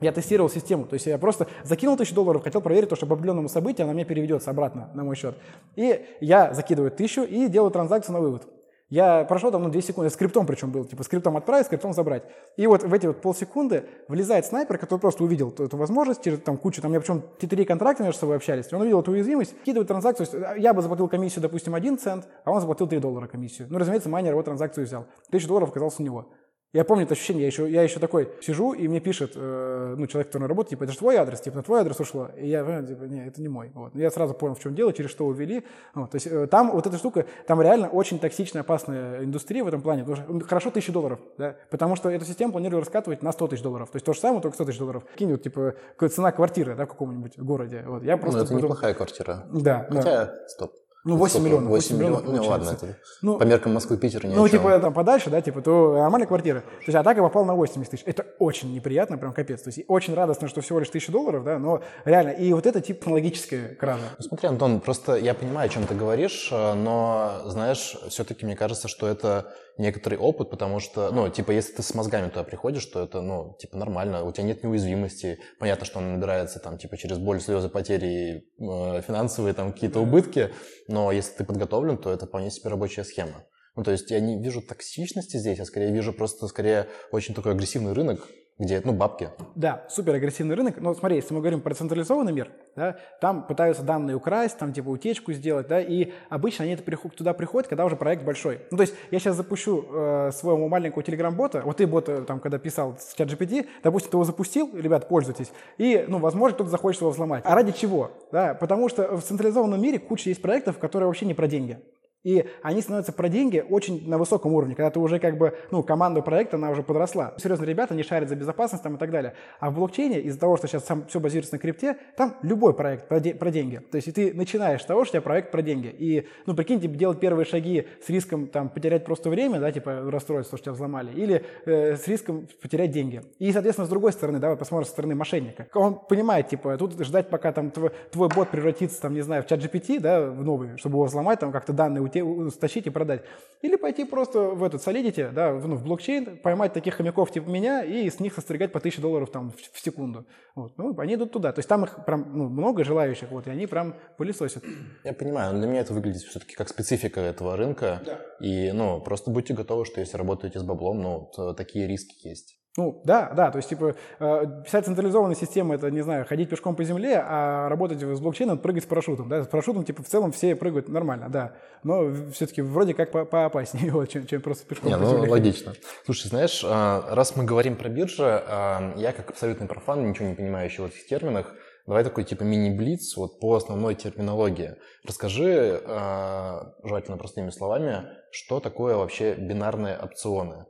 Я тестировал систему, то есть я просто закинул тысячу долларов, хотел проверить то, что по определенному событию она мне переведется обратно на мой счет. И я закидываю тысячу и делаю транзакцию на вывод. Я прошел там, ну, 2 секунды, скриптом причем был, типа скриптом отправить, скриптом забрать. И вот в эти вот полсекунды влезает снайпер, который просто увидел эту, возможность, через там кучу, там, меня причем три контракта между собой общались, он увидел эту уязвимость, кидывает транзакцию, то есть я бы заплатил комиссию, допустим, 1 цент, а он заплатил 3 доллара комиссию. Ну, разумеется, майнер его транзакцию взял. 1000 долларов оказалось у него. Я помню это ощущение, я еще, я еще такой сижу, и мне пишет, э, ну, человек, который на работе, типа, это же твой адрес, типа, на твой адрес ушло. И я, понимаю, типа, не, это не мой. Вот. Я сразу понял, в чем дело, через что увели. Вот. То есть э, там вот эта штука, там реально очень токсичная, опасная индустрия в этом плане. Потому что, ну, хорошо тысячу долларов, да, потому что эту систему планировали раскатывать на 100 тысяч долларов. То есть то же самое, только 100 тысяч долларов. Кинь вот, типа, цена квартиры, да, в каком-нибудь городе. Вот. Я Ну, просто это потом- неплохая квартира. Да, да. Хотя, стоп. Ну, 8 Сколько? миллионов. 8 миллионов. Ну, получается. ладно, это Ну, по меркам Москвы Питера не Ну, типа, там подальше, да, типа, то нормальная квартира. То есть, а так я попал на 80 тысяч. Это очень неприятно, прям капец. То есть, очень радостно, что всего лишь тысяча долларов, да, но реально. И вот это типа технологическая кража. Ну, смотри, Антон, просто я понимаю, о чем ты говоришь, э, но, знаешь, все-таки мне кажется, что это некоторый опыт, потому что, ну, типа, если ты с мозгами туда приходишь, то это, ну, типа, нормально, у тебя нет неуязвимости, понятно, что он набирается там, типа, через боль, слезы, потери, э, финансовые там какие-то убытки, но если ты подготовлен, то это вполне себе рабочая схема. Ну, то есть я не вижу токсичности здесь, а скорее вижу просто, скорее, очень такой агрессивный рынок, где, ну, бабки. Да, супер агрессивный рынок. Но смотри, если мы говорим про централизованный мир, да, там пытаются данные украсть, там типа утечку сделать, да, и обычно они это туда приходят, когда уже проект большой. Ну, то есть я сейчас запущу э, своего маленького телеграм-бота, вот ты бот э, там, когда писал с чат GPT, допустим, ты его запустил, ребят, пользуйтесь, и, ну, возможно, кто-то захочет его взломать. А ради чего? Да, потому что в централизованном мире куча есть проектов, которые вообще не про деньги. И они становятся про деньги очень на высоком уровне, когда ты уже как бы, ну, команда проекта, она уже подросла. Серьезно, ребята, они шарят за безопасность там и так далее. А в блокчейне, из-за того, что сейчас сам все базируется на крипте, там любой проект про, де- про деньги. То есть и ты начинаешь с того, что у тебя проект про деньги. И, ну, прикинь, типа, делать первые шаги с риском там потерять просто время, да, типа расстроиться, что тебя взломали, или э, с риском потерять деньги. И, соответственно, с другой стороны, давай посмотрим со стороны мошенника. Он понимает, типа, тут ждать, пока там твой, твой бот превратится, там, не знаю, в чат GPT, да, в новый, чтобы его взломать, там как-то данные уте- стащить и продать. Или пойти просто в этот Solidity, да, в, ну, в блокчейн, поймать таких хомяков типа меня и с них состригать по 1000 долларов там в, в секунду. Вот. Ну, они идут туда. То есть там их прям ну, много желающих, вот, и они прям пылесосят. Я понимаю, но для меня это выглядит все-таки как специфика этого рынка. И, ну, просто будьте готовы, что если работаете с баблом, ну, то такие риски есть. Ну, да, да, то есть, типа, э, писать централизованные системы, это, не знаю, ходить пешком по земле, а работать с блокчейном, прыгать с парашютом, да, с парашютом, типа, в целом все прыгают нормально, да, но все-таки вроде как по- поопаснее, вот, чем, чем просто пешком Не, по ну, земле. логично. Слушай, знаешь, а, раз мы говорим про биржи, а, я как абсолютный профан, ничего не понимающий в этих терминах, Давай такой типа мини-блиц вот по основной терминологии. Расскажи, э, желательно простыми словами, что такое вообще бинарные опционы?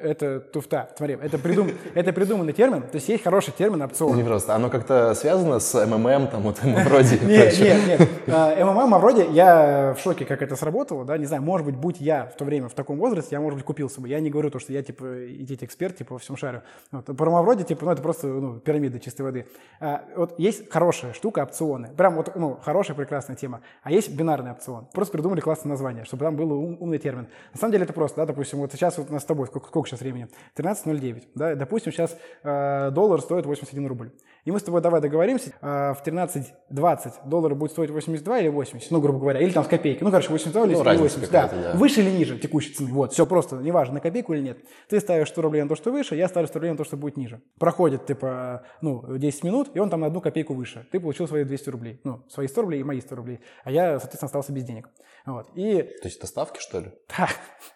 Это туфта. Смотри, это, придум... это придуманный термин. То есть есть хороший термин опцион. Не просто. Оно как-то связано с МММ, там вот вроде. Нет, нет, нет. МММ, вроде я в шоке, как это сработало, да, не знаю, может быть, будь я в то время в таком возрасте, я, может быть, купился бы. Я не говорю то, что я, типа, идите эксперт, типа, во всем шарю. Вот. Про Мавроди, типа, ну, это просто ну, пирамида чистой воды. А, вот есть хорошая штука, опционы. Прям вот, ну, хорошая, прекрасная тема. А есть бинарный опцион. Просто придумали классное название, чтобы там был ум, умный термин. На самом деле это просто, да, допустим, вот сейчас вот у нас с тобой, сколько, сколько сейчас времени? 13.09. Да? Допустим, сейчас э, доллар стоит 81 рубль. И мы с тобой давай договоримся, э, в 13.20 доллар будет стоить 82 или 80, ну, грубо говоря, или там с копейки. Ну, короче, 82 или ну, 80. Да. да. Выше или ниже текущей цены. Вот, все просто, неважно, на копейку или нет. Ты ставишь 100 рублей на то, что выше, я ставлю 100 рублей на то, что будет ниже. Проходит, типа, ну, 10 минут, и он там на одну копейку выше. Ты получил свои 200 рублей. Ну, свои 100 рублей и мои 100 рублей. А я, соответственно, остался без денег. Вот. И... То есть это ставки, что ли?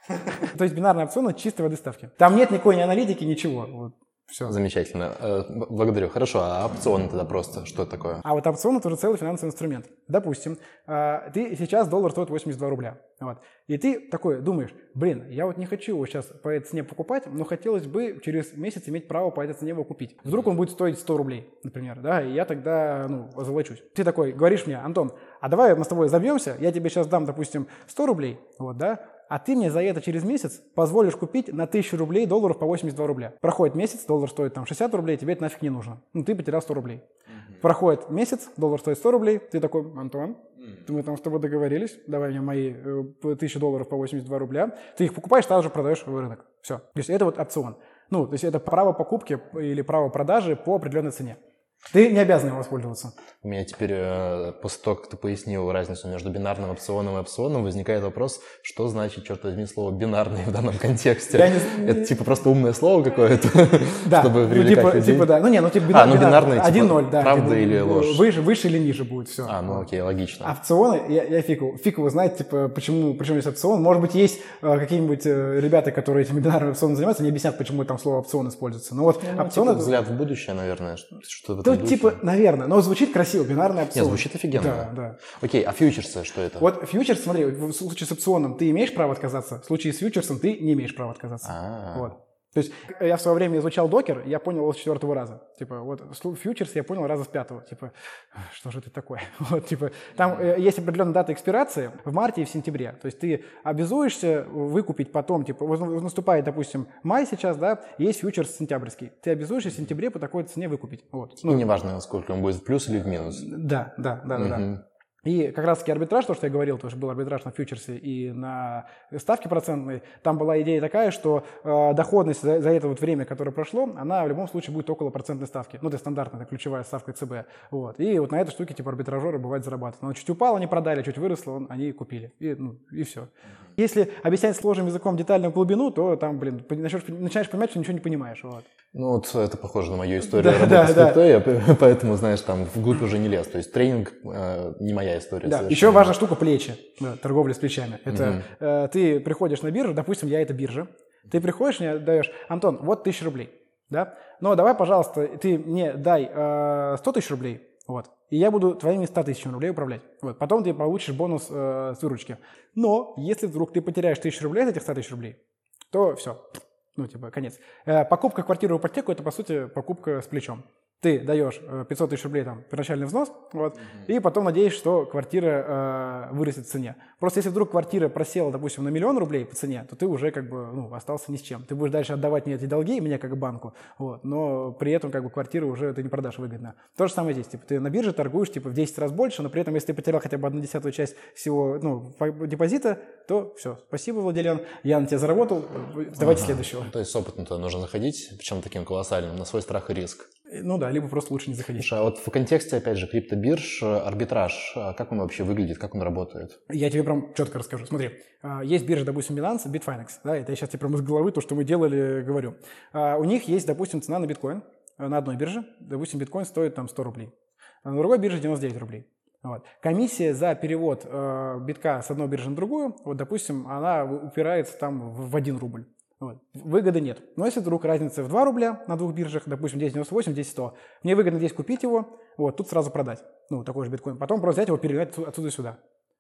Да. То есть бинарный опцион – это чистой воды ставки. Там нет никакой ни аналитики, ничего. Все. Замечательно. Э, благодарю. Хорошо, а опцион тогда просто что такое? А вот опцион – это уже целый финансовый инструмент. Допустим, э, ты сейчас доллар стоит 82 рубля. Вот. И ты такой думаешь, блин, я вот не хочу его сейчас по этой цене покупать, но хотелось бы через месяц иметь право по этой цене его купить. Вдруг он будет стоить 100 рублей, например, да, и я тогда, ну, озолочусь. Ты такой говоришь мне, Антон, а давай мы с тобой забьемся, я тебе сейчас дам, допустим, 100 рублей, вот, да, а ты мне за это через месяц позволишь купить на 1000 рублей долларов по 82 рубля. Проходит месяц, доллар стоит там 60 рублей, тебе это нафиг не нужно. Ну, ты потерял 100 рублей. Угу. Проходит месяц, доллар стоит 100 рублей, ты такой, Антон, угу. мы там с тобой договорились, давай мне мои 1000 э, долларов по 82 рубля. Ты их покупаешь, сразу же продаешь в рынок. Все. То есть это вот опцион. Ну, то есть это право покупки или право продажи по определенной цене. Ты не обязан им воспользоваться. У меня теперь, э, после того, как ты пояснил разницу между бинарным опционом и опционом, возникает вопрос, что значит, черт возьми, слово «бинарный» в данном контексте? Не... Это типа просто умное слово какое-то, да. чтобы ну, привлекать ну, типа, людей? Типа, да. Ну, не, ну, типа бинар, а, ну, бинарный, типа, 1-0, да. Правда типа, или ложь? Выше, выше или ниже будет все. А, ну окей, логично. Опционы, я, я фиг, фиг его знает, типа, почему, почему есть опцион. Может быть, есть э, какие-нибудь э, ребята, которые этими бинарными опционами занимаются, они объяснят, почему там слово опцион используется. Ну, вот ну, опцион... Типа, взгляд в будущее, наверное, что Ну, типа, наверное, но звучит красиво, бинарный опцион. Нет, звучит офигенно. Да, да. Окей, а фьючерсы что это? Вот фьючерс, смотри, в случае с опционом ты имеешь право отказаться, в случае с фьючерсом ты не имеешь права отказаться. А-а-а. Вот. То есть я в свое время изучал докер, я понял его с четвертого раза. Типа, вот фьючерс я понял раза с пятого. Типа, что же это такое? Вот, типа, там э, есть определенная дата экспирации в марте и в сентябре. То есть ты обязуешься выкупить потом, типа, наступает, допустим, май сейчас, да, есть фьючерс сентябрьский. Ты обязуешься в сентябре по такой цене выкупить. Вот. Ну, и неважно, сколько он будет, в плюс или в минус. Да, да, да, угу. да. И как раз-таки арбитраж, то, что я говорил, то, что был арбитраж на фьючерсе и на ставке процентной, там была идея такая, что э, доходность за, за это вот время, которое прошло, она в любом случае будет около процентной ставки. Ну, это стандартная, это ключевая ставка ЦБ. Вот. И вот на этой штуке типа арбитражеры бывает зарабатывают. Но чуть упало, они продали, чуть выросло, он, они купили. И, ну, и все. Если объяснять сложным языком детальную глубину, то там, блин, начинаешь, начинаешь понимать, что ничего не понимаешь. Вот. Ну, вот это похоже на мою историю да, работы да, с криптой, да. поэтому, знаешь, там вглубь уже не лез. То есть тренинг э, не моя история. Да, еще важная штука – плечи, да, торговля с плечами. Это угу. э, ты приходишь на биржу, допустим, я это биржа, ты приходишь, мне даешь, Антон, вот тысяча рублей, да, но давай, пожалуйста, ты мне дай э, 100 тысяч рублей, вот, и я буду твоими 100 тысячами рублей управлять. Вот. Потом ты получишь бонус э, с выручки. Но если вдруг ты потеряешь тысячу рублей из этих 100 тысяч рублей, то все, ну, типа, конец. Э, покупка квартиры в ипотеку – это, по сути, покупка с плечом ты даешь 500 э, тысяч рублей там первоначальный взнос, вот, mm-hmm. и потом надеешься, что квартира э, вырастет в цене. Просто если вдруг квартира просела, допустим, на миллион рублей по цене, то ты уже как бы ну, остался ни с чем. Ты будешь дальше отдавать мне эти долги, мне как банку, вот, но при этом как бы квартиру уже ты не продашь выгодно. То же самое здесь, типа ты на бирже торгуешь типа в 10 раз больше, но при этом если ты потерял хотя бы одну десятую часть всего ну, депозита, то все, спасибо, Владилен, я на тебя заработал, давайте ага. следующего. То есть с опытом-то нужно заходить, причем таким колоссальным, на свой страх и риск. Ну да, либо просто лучше не заходить. Слушай, а вот в контексте, опять же, криптобирж, арбитраж, а как он вообще выглядит, как он работает? Я тебе прям четко расскажу. Смотри, есть биржа, допустим, Binance, Bitfinex, да, это я сейчас тебе прям из головы то, что мы делали, говорю. У них есть, допустим, цена на биткоин на одной бирже, допустим, биткоин стоит там 100 рублей, а на другой бирже 99 рублей. Вот. Комиссия за перевод э, битка с одной биржи на другую, вот, допустим, она упирается там в 1 рубль. Вот. Выгоды нет. Но если вдруг разница в 2 рубля на двух биржах, допустим, 10.98, 10.100, мне выгодно здесь купить его, вот, тут сразу продать, ну, такой же биткоин. Потом просто взять его, перегнать отсюда сюда.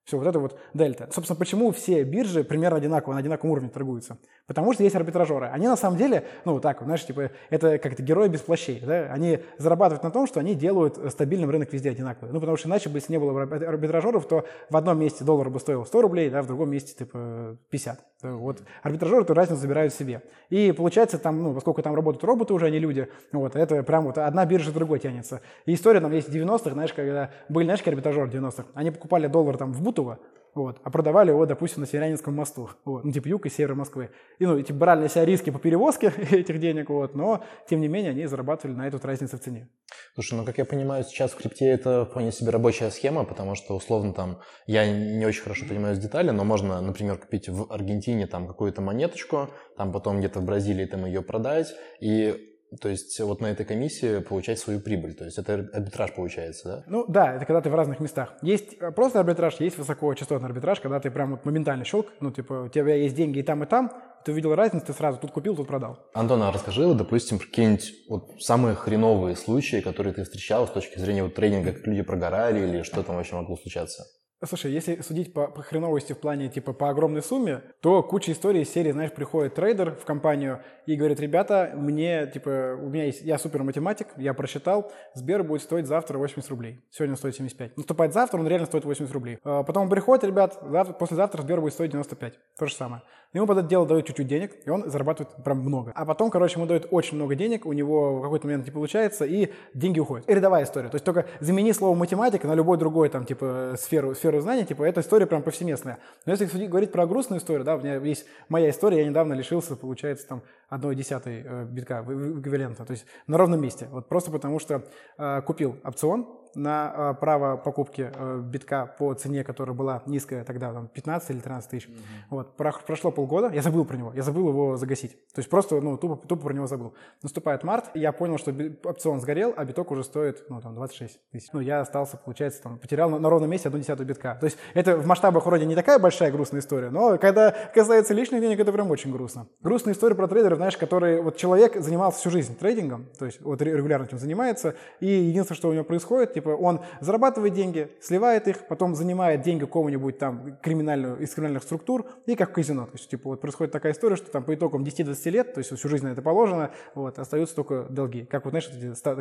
Все, вот это вот дельта. Собственно, почему все биржи примерно одинаково, на одинаковом уровне торгуются? Потому что есть арбитражеры. Они на самом деле, ну так, знаешь, типа, это как-то герои без плащей. Да? Они зарабатывают на том, что они делают стабильным рынок везде одинаковый. Ну, потому что иначе бы, если не было арбитражеров, то в одном месте доллар бы стоил 100 рублей, да, в другом месте, типа, 50. Вот арбитражеры эту разницу забирают себе. И получается там, ну, поскольку там работают роботы уже, а не люди, вот, это прям вот одна биржа другой тянется. И история там есть в 90-х, знаешь, когда были, знаешь, арбитражеры в 90-х, они покупали доллар там в Бутово, вот, а продавали его, допустим, на Северянинском мосту, вот, ну, типа юг и север Москвы. И, ну, типа, брали на себя риски по перевозке этих денег, вот, но, тем не менее, они зарабатывали на эту разницу в цене. Слушай, ну, как я понимаю, сейчас в крипте это вполне себе рабочая схема, потому что, условно, там, я не очень хорошо понимаю с детали, но можно, например, купить в Аргентине там какую-то монеточку, там потом где-то в Бразилии там ее продать, и то есть вот на этой комиссии получать свою прибыль. То есть это арбитраж получается, да? Ну да, это когда ты в разных местах. Есть э, просто арбитраж, есть высокочастотный арбитраж, когда ты прям вот моментально щелк, ну типа у тебя есть деньги и там, и там, ты увидел разницу, ты сразу тут купил, тут продал. Антон, а расскажи, вот, допустим, какие-нибудь вот самые хреновые случаи, которые ты встречал с точки зрения вот тренинга, как люди прогорали или что там вообще могло случаться? Слушай, если судить по, по хреновости в плане типа по огромной сумме, то куча историй из серии, знаешь, приходит трейдер в компанию и говорит, ребята, мне, типа, у меня есть, я супер математик, я просчитал, Сбер будет стоить завтра 80 рублей, сегодня стоит 75. Наступает завтра, он реально стоит 80 рублей. А потом приходит, ребят, завтра, послезавтра Сбер будет стоить 95, то же самое. Ему под это дело дают чуть-чуть денег, и он зарабатывает прям много. А потом, короче, ему дают очень много денег, у него в какой-то момент не получается, и деньги уходят. И рядовая история. То есть только замени слово математика на любой другой, там, типа, сферу, сферу знаний, типа, эта история прям повсеместная. Но если говорить про грустную историю, да, у меня есть моя история, я недавно лишился, получается, там, одной десятой э, битка эквивалента, то есть на ровном месте. Вот просто потому что э, купил опцион, на э, право покупки битка по цене, которая была низкая тогда, там 15 или 13 тысяч. Mm-hmm. Вот, прошло полгода, я забыл про него, я забыл его загасить. То есть просто, ну, тупо, тупо про него забыл. Наступает март, я понял, что опцион сгорел, а биток уже стоит, ну, там, 26 тысяч. Ну, я остался, получается, там, потерял на, на ровном месте одну десятую битка. То есть это в масштабах вроде не такая большая грустная история, но когда касается личных денег, это прям очень грустно. Грустная история про трейдеров, знаешь, который, вот человек занимался всю жизнь трейдингом, то есть вот регулярно этим занимается, и единственное, что у него происходит, типа, он зарабатывает деньги, сливает их, потом занимает деньги кому-нибудь там криминальную, из криминальных структур и как в казино. То есть, типа, вот происходит такая история, что там по итогам 10-20 лет, то есть всю жизнь на это положено, вот, остаются только долги. Как вот, знаешь,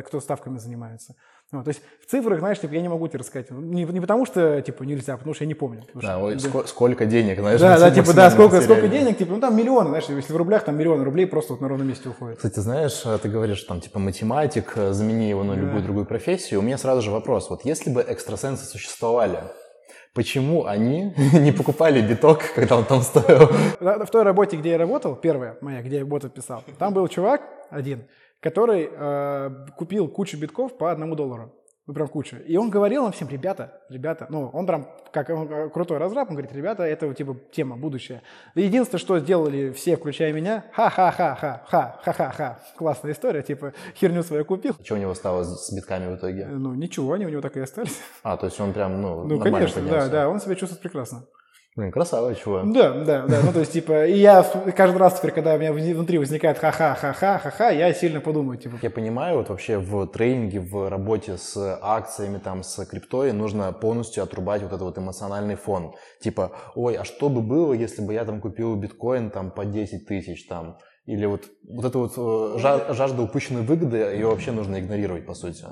кто ставками занимается. Вот, то есть в цифрах, знаешь, типа, я не могу тебе рассказать. Не, не потому что, типа, нельзя, потому что я не помню. Да, ой, да. Сколько, сколько денег, знаешь. Да, да, типа, да, сколько, сколько денег, типа, ну там миллионы, знаешь, если в рублях, там миллионы рублей просто вот на ровном месте уходят. Кстати, знаешь, ты говоришь, там, типа, математик, замени его на да. любую другую профессию. У меня сразу же вопрос. Вот если бы экстрасенсы существовали, Почему они не покупали биток, когда он там стоил? В той работе, где я работал, первая моя, где я бот писал, там был чувак один, который э, купил кучу битков по одному доллару. Ну, прям куча. И он говорил нам всем, ребята, ребята, ну, он прям, как он, э, крутой разраб, он говорит, ребята, это, типа, тема, будущее. Единственное, что сделали все, включая меня, ха-ха-ха-ха-ха, ха-ха-ха, классная история, типа, херню свою купил. Что у него стало с битками в итоге? Ну, ничего, они у него так и остались. А, то есть он прям, ну, Ну, конечно, да, да, он себя чувствует прекрасно. Блин, красава, чего? Да, да, да. Ну, то есть, типа, и я каждый раз теперь, когда у меня внутри возникает ха-ха, ха-ха, ха-ха, я сильно подумаю, типа. Я понимаю, вот вообще в тренинге, в работе с акциями, там, с криптой нужно полностью отрубать вот этот вот эмоциональный фон. Типа, ой, а что бы было, если бы я там купил биткоин там по 10 тысяч там? Или вот, вот эта вот э, жажда упущенной выгоды, ее вообще нужно игнорировать, по сути.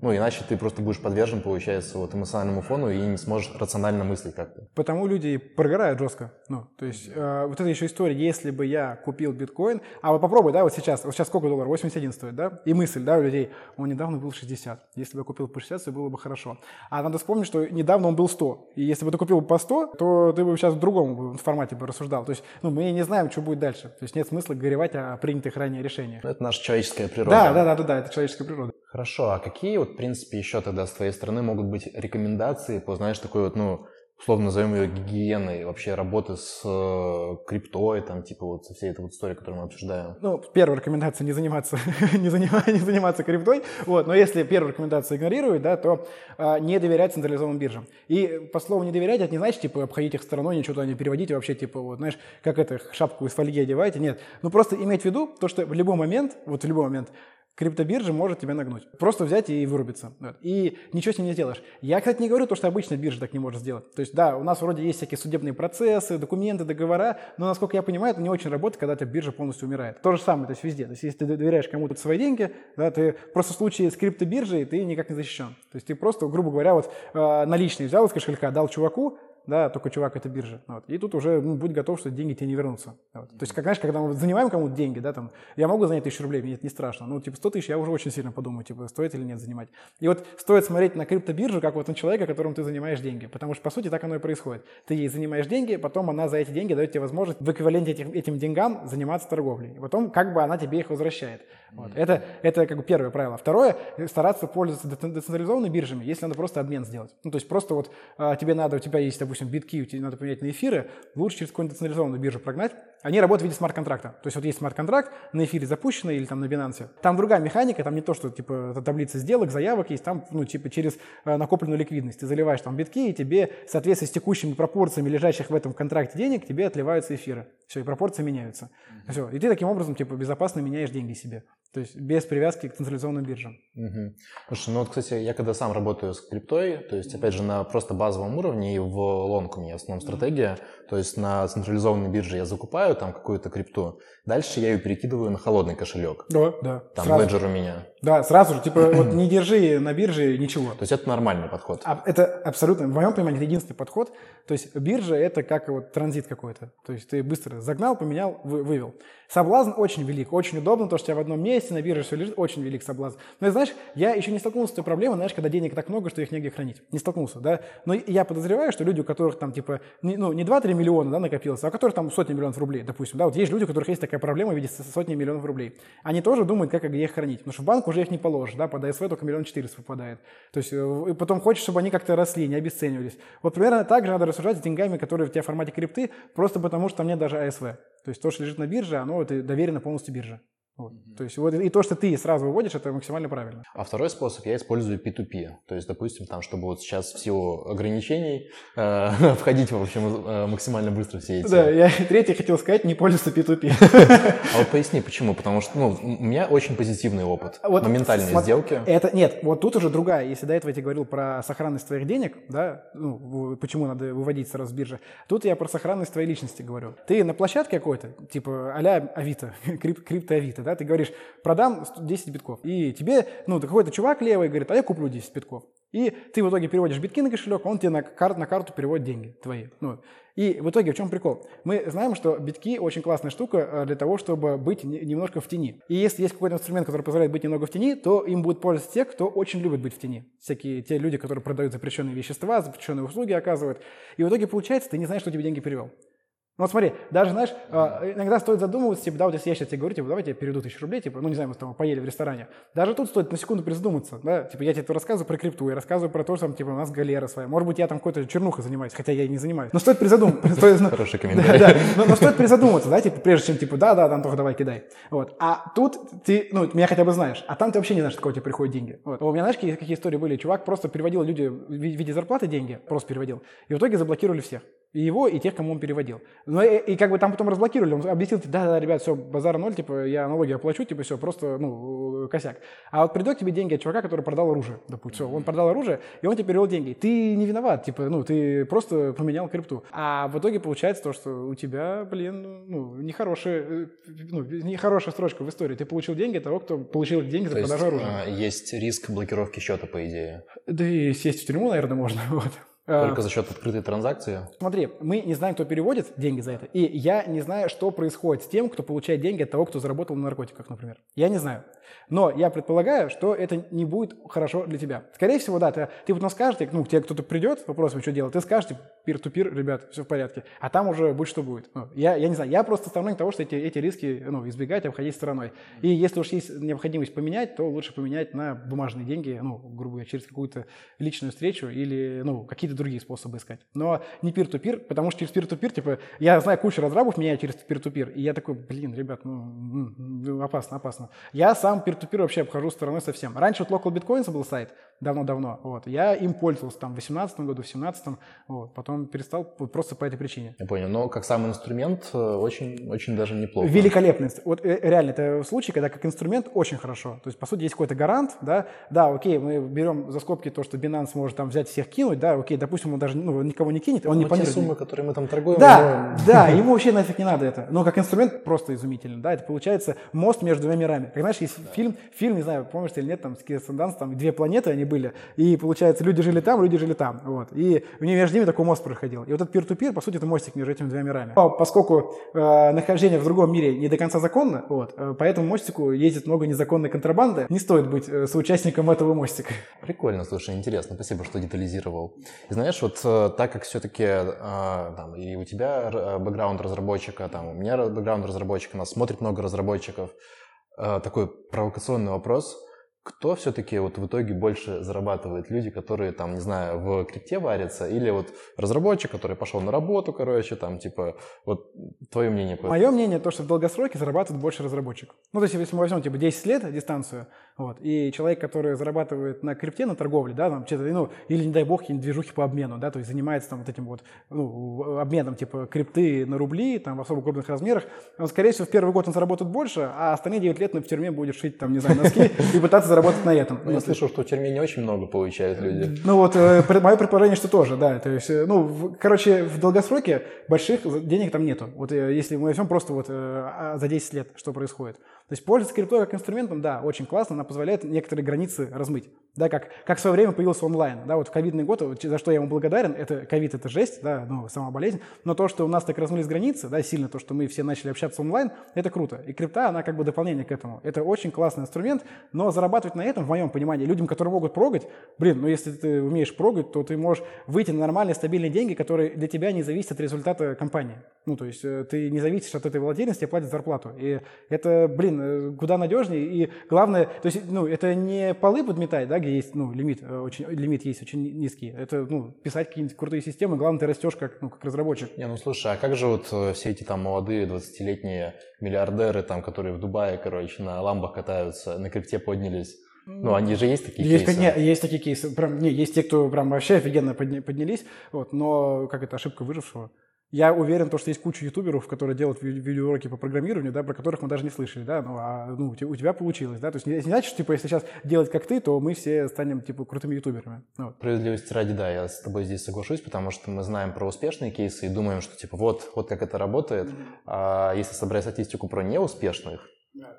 Ну, иначе ты просто будешь подвержен, получается, вот эмоциональному фону и не сможешь рационально мыслить как-то. Потому люди прогорают жестко. Ну, то есть э, вот это еще история, если бы я купил биткоин, а вот попробуй, да, вот сейчас, вот сейчас сколько долларов? 81 стоит, да? И мысль, да, у людей, он недавно был 60. Если бы я купил по 60, все было бы хорошо. А надо вспомнить, что недавно он был 100. И если бы ты купил по 100, то ты бы сейчас в другом формате бы рассуждал. То есть, ну, мы не знаем, что будет дальше. То есть нет смысла горевать о принятых ранее решениях. Это наша человеческая природа. Да, да, да, да, да, это человеческая природа. Хорошо, а какие вот, в принципе, еще тогда с твоей стороны могут быть рекомендации по, знаешь, такой вот, ну, условно назовем ее гигиеной вообще работы с э, криптой, там, типа вот со всей этой вот историей, которую мы обсуждаем? Ну, первая рекомендация не заниматься, не, занимать, не заниматься криптой, вот, но если первую рекомендацию игнорировать, да, то а, не доверять централизованным биржам. И по слову не доверять, это не значит, типа, обходить их стороной, ничего туда не переводить, вообще, типа, вот, знаешь, как это, шапку из фольги одеваете, нет. Ну, просто иметь в виду то, что в любой момент, вот в любой момент, криптобиржа может тебя нагнуть. Просто взять и вырубиться. Вот. И ничего с ним не сделаешь. Я, кстати, не говорю то, что обычная биржа так не может сделать. То есть, да, у нас вроде есть всякие судебные процессы, документы, договора, но, насколько я понимаю, это не очень работает, когда эта биржа полностью умирает. То же самое, то есть везде. То есть, если ты доверяешь кому-то свои деньги, да, ты просто в случае с криптобиржей ты никак не защищен. То есть ты просто, грубо говоря, вот э, наличные взял из кошелька, дал чуваку, да, только чувак это биржа. Вот. И тут уже ну, будь готов, что деньги тебе не вернутся. Вот. То есть, как, знаешь, когда мы занимаем кому-то деньги, да, там, я могу занять тысячу рублей, мне это не страшно. Ну, типа, 100 тысяч я уже очень сильно подумаю, типа, стоит или нет занимать. И вот стоит смотреть на криптобиржу, как вот на человека, которому ты занимаешь деньги. Потому что, по сути, так оно и происходит. Ты ей занимаешь деньги, потом она за эти деньги дает тебе возможность в эквиваленте этим, этим деньгам заниматься торговлей. И потом, как бы она тебе их возвращает. Вот. Это, это как бы первое правило. Второе, стараться пользоваться децентрализованными биржами, если надо просто обмен сделать. Ну, то есть просто вот а, тебе надо, у тебя есть, допустим, битки, тебе надо поменять на эфиры, лучше через какую-нибудь децентрализованную биржу прогнать. Они работают в виде смарт-контракта. То есть вот есть смарт-контракт, на эфире запущенный или там на Binance. Там другая механика, там не то, что типа таблица сделок, заявок есть, там ну типа через э, накопленную ликвидность. Ты заливаешь там битки, и тебе в соответствии с текущими пропорциями лежащих в этом контракте денег, тебе отливаются эфиры. Все, и пропорции меняются. Все, и ты таким образом типа безопасно меняешь деньги себе. То есть без привязки к централизованным биржам. Угу. Слушай, ну вот, кстати, я когда сам работаю с криптой, то есть, опять же, на просто базовом уровне и в лонг у меня в основном стратегия, то есть на централизованной бирже я закупаю там какую-то крипту, дальше я ее перекидываю на холодный кошелек. Да, да. Там сразу. Ledger у меня. Да, сразу же, типа, вот не держи на бирже ничего. То есть это нормальный подход? А, это абсолютно, в моем понимании, это единственный подход. То есть биржа – это как вот транзит какой-то. То есть ты быстро загнал, поменял, вы, вывел. Соблазн очень велик, очень удобно, то, что у тебя в одном месте на бирже все лежит, очень велик соблазн. Но знаешь, я еще не столкнулся с той проблемой, знаешь, когда денег так много, что их негде хранить. Не столкнулся, да. Но я подозреваю, что люди, у которых там типа, не, ну, не 2-3 миллиона, да, накопилось, а у которых там сотни миллионов рублей, допустим, да, вот есть люди, у которых есть такая проблема в виде сотни миллионов рублей. Они тоже думают, как их хранить, потому что в банк уже их не положишь, да, под АСВ только миллион четыреста выпадает. То есть, э, и потом хочешь, чтобы они как-то росли, не обесценивались. Вот примерно так же надо рассуждать с деньгами, которые у тебя в формате крипты, просто потому что там нет даже АСВ. То есть то, что лежит на бирже, оно это доверено полностью бирже. Вот. Mm-hmm. То есть вот и то, что ты сразу выводишь, это максимально правильно. А второй способ я использую P2P. То есть, допустим, там, чтобы вот сейчас в силу ограничений э, входить, в общем, э, максимально быстро все эти... Да, я третий хотел сказать, не пользуйся P2P. А вот поясни, почему? Потому что ну, у меня очень позитивный опыт. Вот, Моментальные смотри, сделки. Это, нет, вот тут уже другая. Если до этого я тебе говорил про сохранность твоих денег, да, ну, почему надо выводить сразу с биржи, тут я про сохранность твоей личности говорю. Ты на площадке какой-то, типа а-ля Авито, крип, крипто Авито, да, ты говоришь, продам 10 битков. И тебе, ну, какой-то чувак левый говорит, а я куплю 10 битков. И ты в итоге переводишь битки на кошелек, он тебе на, кар- на карту переводит деньги твои. Ну, и в итоге в чем прикол? Мы знаем, что битки очень классная штука э, для того, чтобы быть немножко в тени. И если есть какой-то инструмент, который позволяет быть немного в тени, то им будет пользоваться те, кто очень любит быть в тени. Всякие те люди, которые продают запрещенные вещества, запрещенные услуги оказывают. И в итоге получается, ты не знаешь, что тебе деньги перевел. Ну вот смотри, даже, знаешь, а, иногда стоит задумываться, типа, да, вот если я сейчас тебе говорю, типа, давайте я переведу тысячу рублей, типа, ну не знаю, мы с тобой поели в ресторане. Даже тут стоит на секунду призадуматься, да, типа, я тебе рассказываю про крипту, я рассказываю про то, что там, типа, у нас галера своя. Может быть, я там какой-то чернухой занимаюсь, хотя я и не занимаюсь. Но стоит призадуматься. Хороший комментарий. Но стоит призадуматься, да, типа, прежде чем, типа, да, да, там только давай кидай. Вот. А тут ты, ну, меня хотя бы знаешь, а там ты вообще не знаешь, откуда тебе приходят деньги. Вот. У меня, знаешь, какие истории были? Чувак просто переводил люди в виде зарплаты деньги, просто переводил, и в итоге заблокировали всех. И его, и тех, кому он переводил. Но и, и как бы там потом разблокировали, он объяснил, да, да, ребят, все, базар ноль, типа, я налоги оплачу, типа, все, просто, ну, косяк. А вот придет тебе деньги от чувака, который продал оружие, допустим, все, он продал оружие, и он тебе перевел деньги. Ты не виноват, типа, ну, ты просто поменял крипту. А в итоге получается то, что у тебя, блин, ну, нехорошая, ну, нехорошая строчка в истории. Ты получил деньги того, кто получил деньги за продажу оружия. А, есть риск блокировки счета, по идее. Да и сесть в тюрьму, наверное, можно, вот. Только за счет открытой транзакции? Смотри, мы не знаем, кто переводит деньги за это, и я не знаю, что происходит с тем, кто получает деньги от того, кто заработал на наркотиках, например. Я не знаю. Но я предполагаю, что это не будет хорошо для тебя. Скорее всего, да, ты, ты потом скажешь, ну, к тебе кто-то придет, вопросом, что делать, ты скажешь, пир-ту-пир, ребят, все в порядке. А там уже будет что будет. Ну, я, я не знаю, я просто сторонник того, что эти, эти риски ну, избегать, обходить стороной. И если уж есть необходимость поменять, то лучше поменять на бумажные деньги, ну, грубо говоря, через какую-то личную встречу или, ну, какие-то какие-то другие способы искать. Но не peer-to-peer, потому что через peer-to-peer, типа, я знаю кучу разрабов, меня через peer-to-peer, и я такой, блин, ребят, ну, опасно, опасно. Я сам peer-to-peer вообще обхожу стороной совсем. Раньше вот Local Bitcoins был сайт, давно-давно, вот, я им пользовался там в 2018 году, в 2017, вот, потом перестал просто по этой причине. Я понял, но как сам инструмент э, очень, очень даже неплохо. Великолепный. Вот э, реально, это случай, когда как инструмент очень хорошо. То есть, по сути, есть какой-то гарант, да, да, окей, мы берем за скобки то, что Binance может там взять всех кинуть, да, окей, допустим, он даже ну, никого не кинет, он но не те суммы, которые мы там торгуем, да, но... да, ему вообще нафиг не надо это. Но как инструмент просто изумительно, да, это получается мост между двумя мирами. Как знаешь, есть да. фильм, фильм, не знаю, помнишь ты или нет, там, с Кирстен Данст, там две планеты они были, и получается, люди жили там, люди жили там, вот, и между ними такой мост проходил. И вот этот peer-to-peer, по сути, это мостик между этими двумя мирами. Но поскольку э, нахождение в другом мире не до конца законно, вот, э, по этому мостику ездит много незаконной контрабанды, не стоит быть э, соучастником этого мостика. Прикольно, слушай, интересно, спасибо, что детализировал. И знаешь, вот э, так как все-таки э, там, и у тебя э, бэкграунд разработчика, там, у меня бэкграунд разработчика, нас смотрит много разработчиков, э, такой провокационный вопрос – кто все-таки вот в итоге больше зарабатывает? Люди, которые там, не знаю, в крипте варятся, или вот разработчик, который пошел на работу, короче, там, типа, вот твое мнение? Мое мнение то, что в долгосроке зарабатывает больше разработчик. Ну, то есть, если мы возьмем, типа, 10 лет дистанцию, вот, и человек, который зарабатывает на крипте, на торговле, да, там, ну, или, не дай бог, какие-нибудь движухи по обмену, да, то есть занимается там вот этим вот, ну, обменом, типа, крипты на рубли, там, в особо крупных размерах, он, скорее всего, в первый год он заработает больше, а остальные 9 лет на в тюрьме будет шить, там, не знаю, носки и пытаться заработать на этом. Ну, я слышал, что в тюрьме не очень много получают люди. Ну вот, э, мое предположение, что тоже, да. То есть, э, ну, короче, в долгосроке больших денег там нету. Вот э, если мы возьмем просто вот а, за 10 лет, что происходит. То есть пользоваться криптой как инструментом, да, очень классно, она позволяет некоторые границы размыть. Да, как, как в свое время появился онлайн. Да, вот в ковидный год, за что я ему благодарен, это ковид это жесть, да, ну, сама болезнь, но то, что у нас так размылись границы, да, сильно то, что мы все начали общаться онлайн, это круто. И крипта, она как бы дополнение к этому. Это очень классный инструмент, но зарабатывать на этом, в моем понимании, людям, которые могут прогать, блин, ну если ты умеешь прогать, то ты можешь выйти на нормальные стабильные деньги, которые для тебя не зависят от результата компании. Ну, то есть э, ты не зависишь от этой волатильности, а платишь зарплату. И это, блин, э, куда надежнее. И главное, то есть, ну, это не полы подметать, да, где есть, ну, лимит, э, очень, лимит есть очень низкий. Это, ну, писать какие-нибудь крутые системы, главное, ты растешь как, ну, как разработчик. Не, ну, слушай, а как же вот э, все эти там молодые 20-летние миллиардеры, там, которые в Дубае, короче, на ламбах катаются, на крипте поднялись? Ну, они же есть такие есть, кейсы? Не, есть такие кейсы. Прям, не, есть те, кто прям вообще офигенно поднялись, вот, но как это ошибка выжившего. Я уверен, то, что есть куча ютуберов, которые делают видеоуроки по программированию, да, про которых мы даже не слышали, да, ну, а ну, у тебя получилось, да, то есть не, не значит, что, типа, если сейчас делать как ты, то мы все станем, типа, крутыми ютуберами. Ну. Справедливости ради, да, я с тобой здесь соглашусь, потому что мы знаем про успешные кейсы и думаем, что, типа, вот, вот как это работает, mm-hmm. а если собрать статистику про неуспешных,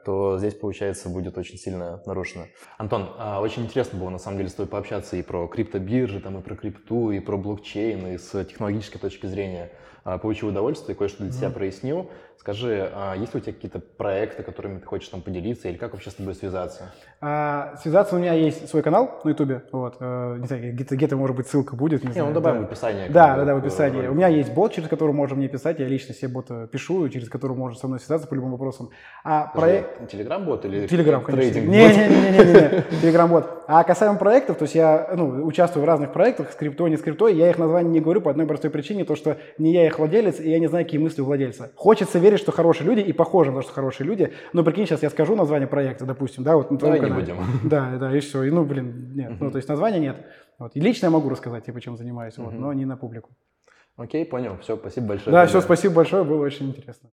то здесь, получается, будет очень сильно нарушено. Антон, а, очень интересно было, на самом деле, с тобой пообщаться и про криптобиржи, там, и про крипту, и про блокчейн, и с технологической точки зрения. А, получил удовольствие, кое-что для себя прояснил. Скажи, а есть ли у тебя какие-то проекты, которыми ты хочешь там поделиться, или как вообще с тобой связаться? А, связаться у меня есть свой канал на Ютубе, вот, э, не знаю, где-то, где-то, может быть, ссылка будет. Не, не знаю, ну добавим да. в описании. Да, да, да, в описании. У меня есть бот, через который можно мне писать, я лично себе бота пишу, через который можно со мной связаться по любым вопросам. А проект... Телеграм-бот или Телеграм, трейдинг Не-не-не, Телеграм-бот. А касаемо проектов, то есть я ну, участвую в разных проектах, скрипто, не скрипто, я их название не говорю по одной простой причине, то что не я их владелец, и я не знаю, какие мысли у владельца. Хочется верить, что хорошие люди, и похоже на то, что хорошие люди. Но прикинь, сейчас я скажу название проекта, допустим, да, вот на твоем Давай канале. не будем. Да, да, и все. И, ну, блин, нет. Uh-huh. Ну, то есть названия нет. Вот. И лично я могу рассказать, типа, чем занимаюсь, uh-huh. вот, но не на публику. Окей, понял. Все, спасибо большое. Да, все, спасибо большое, было очень интересно.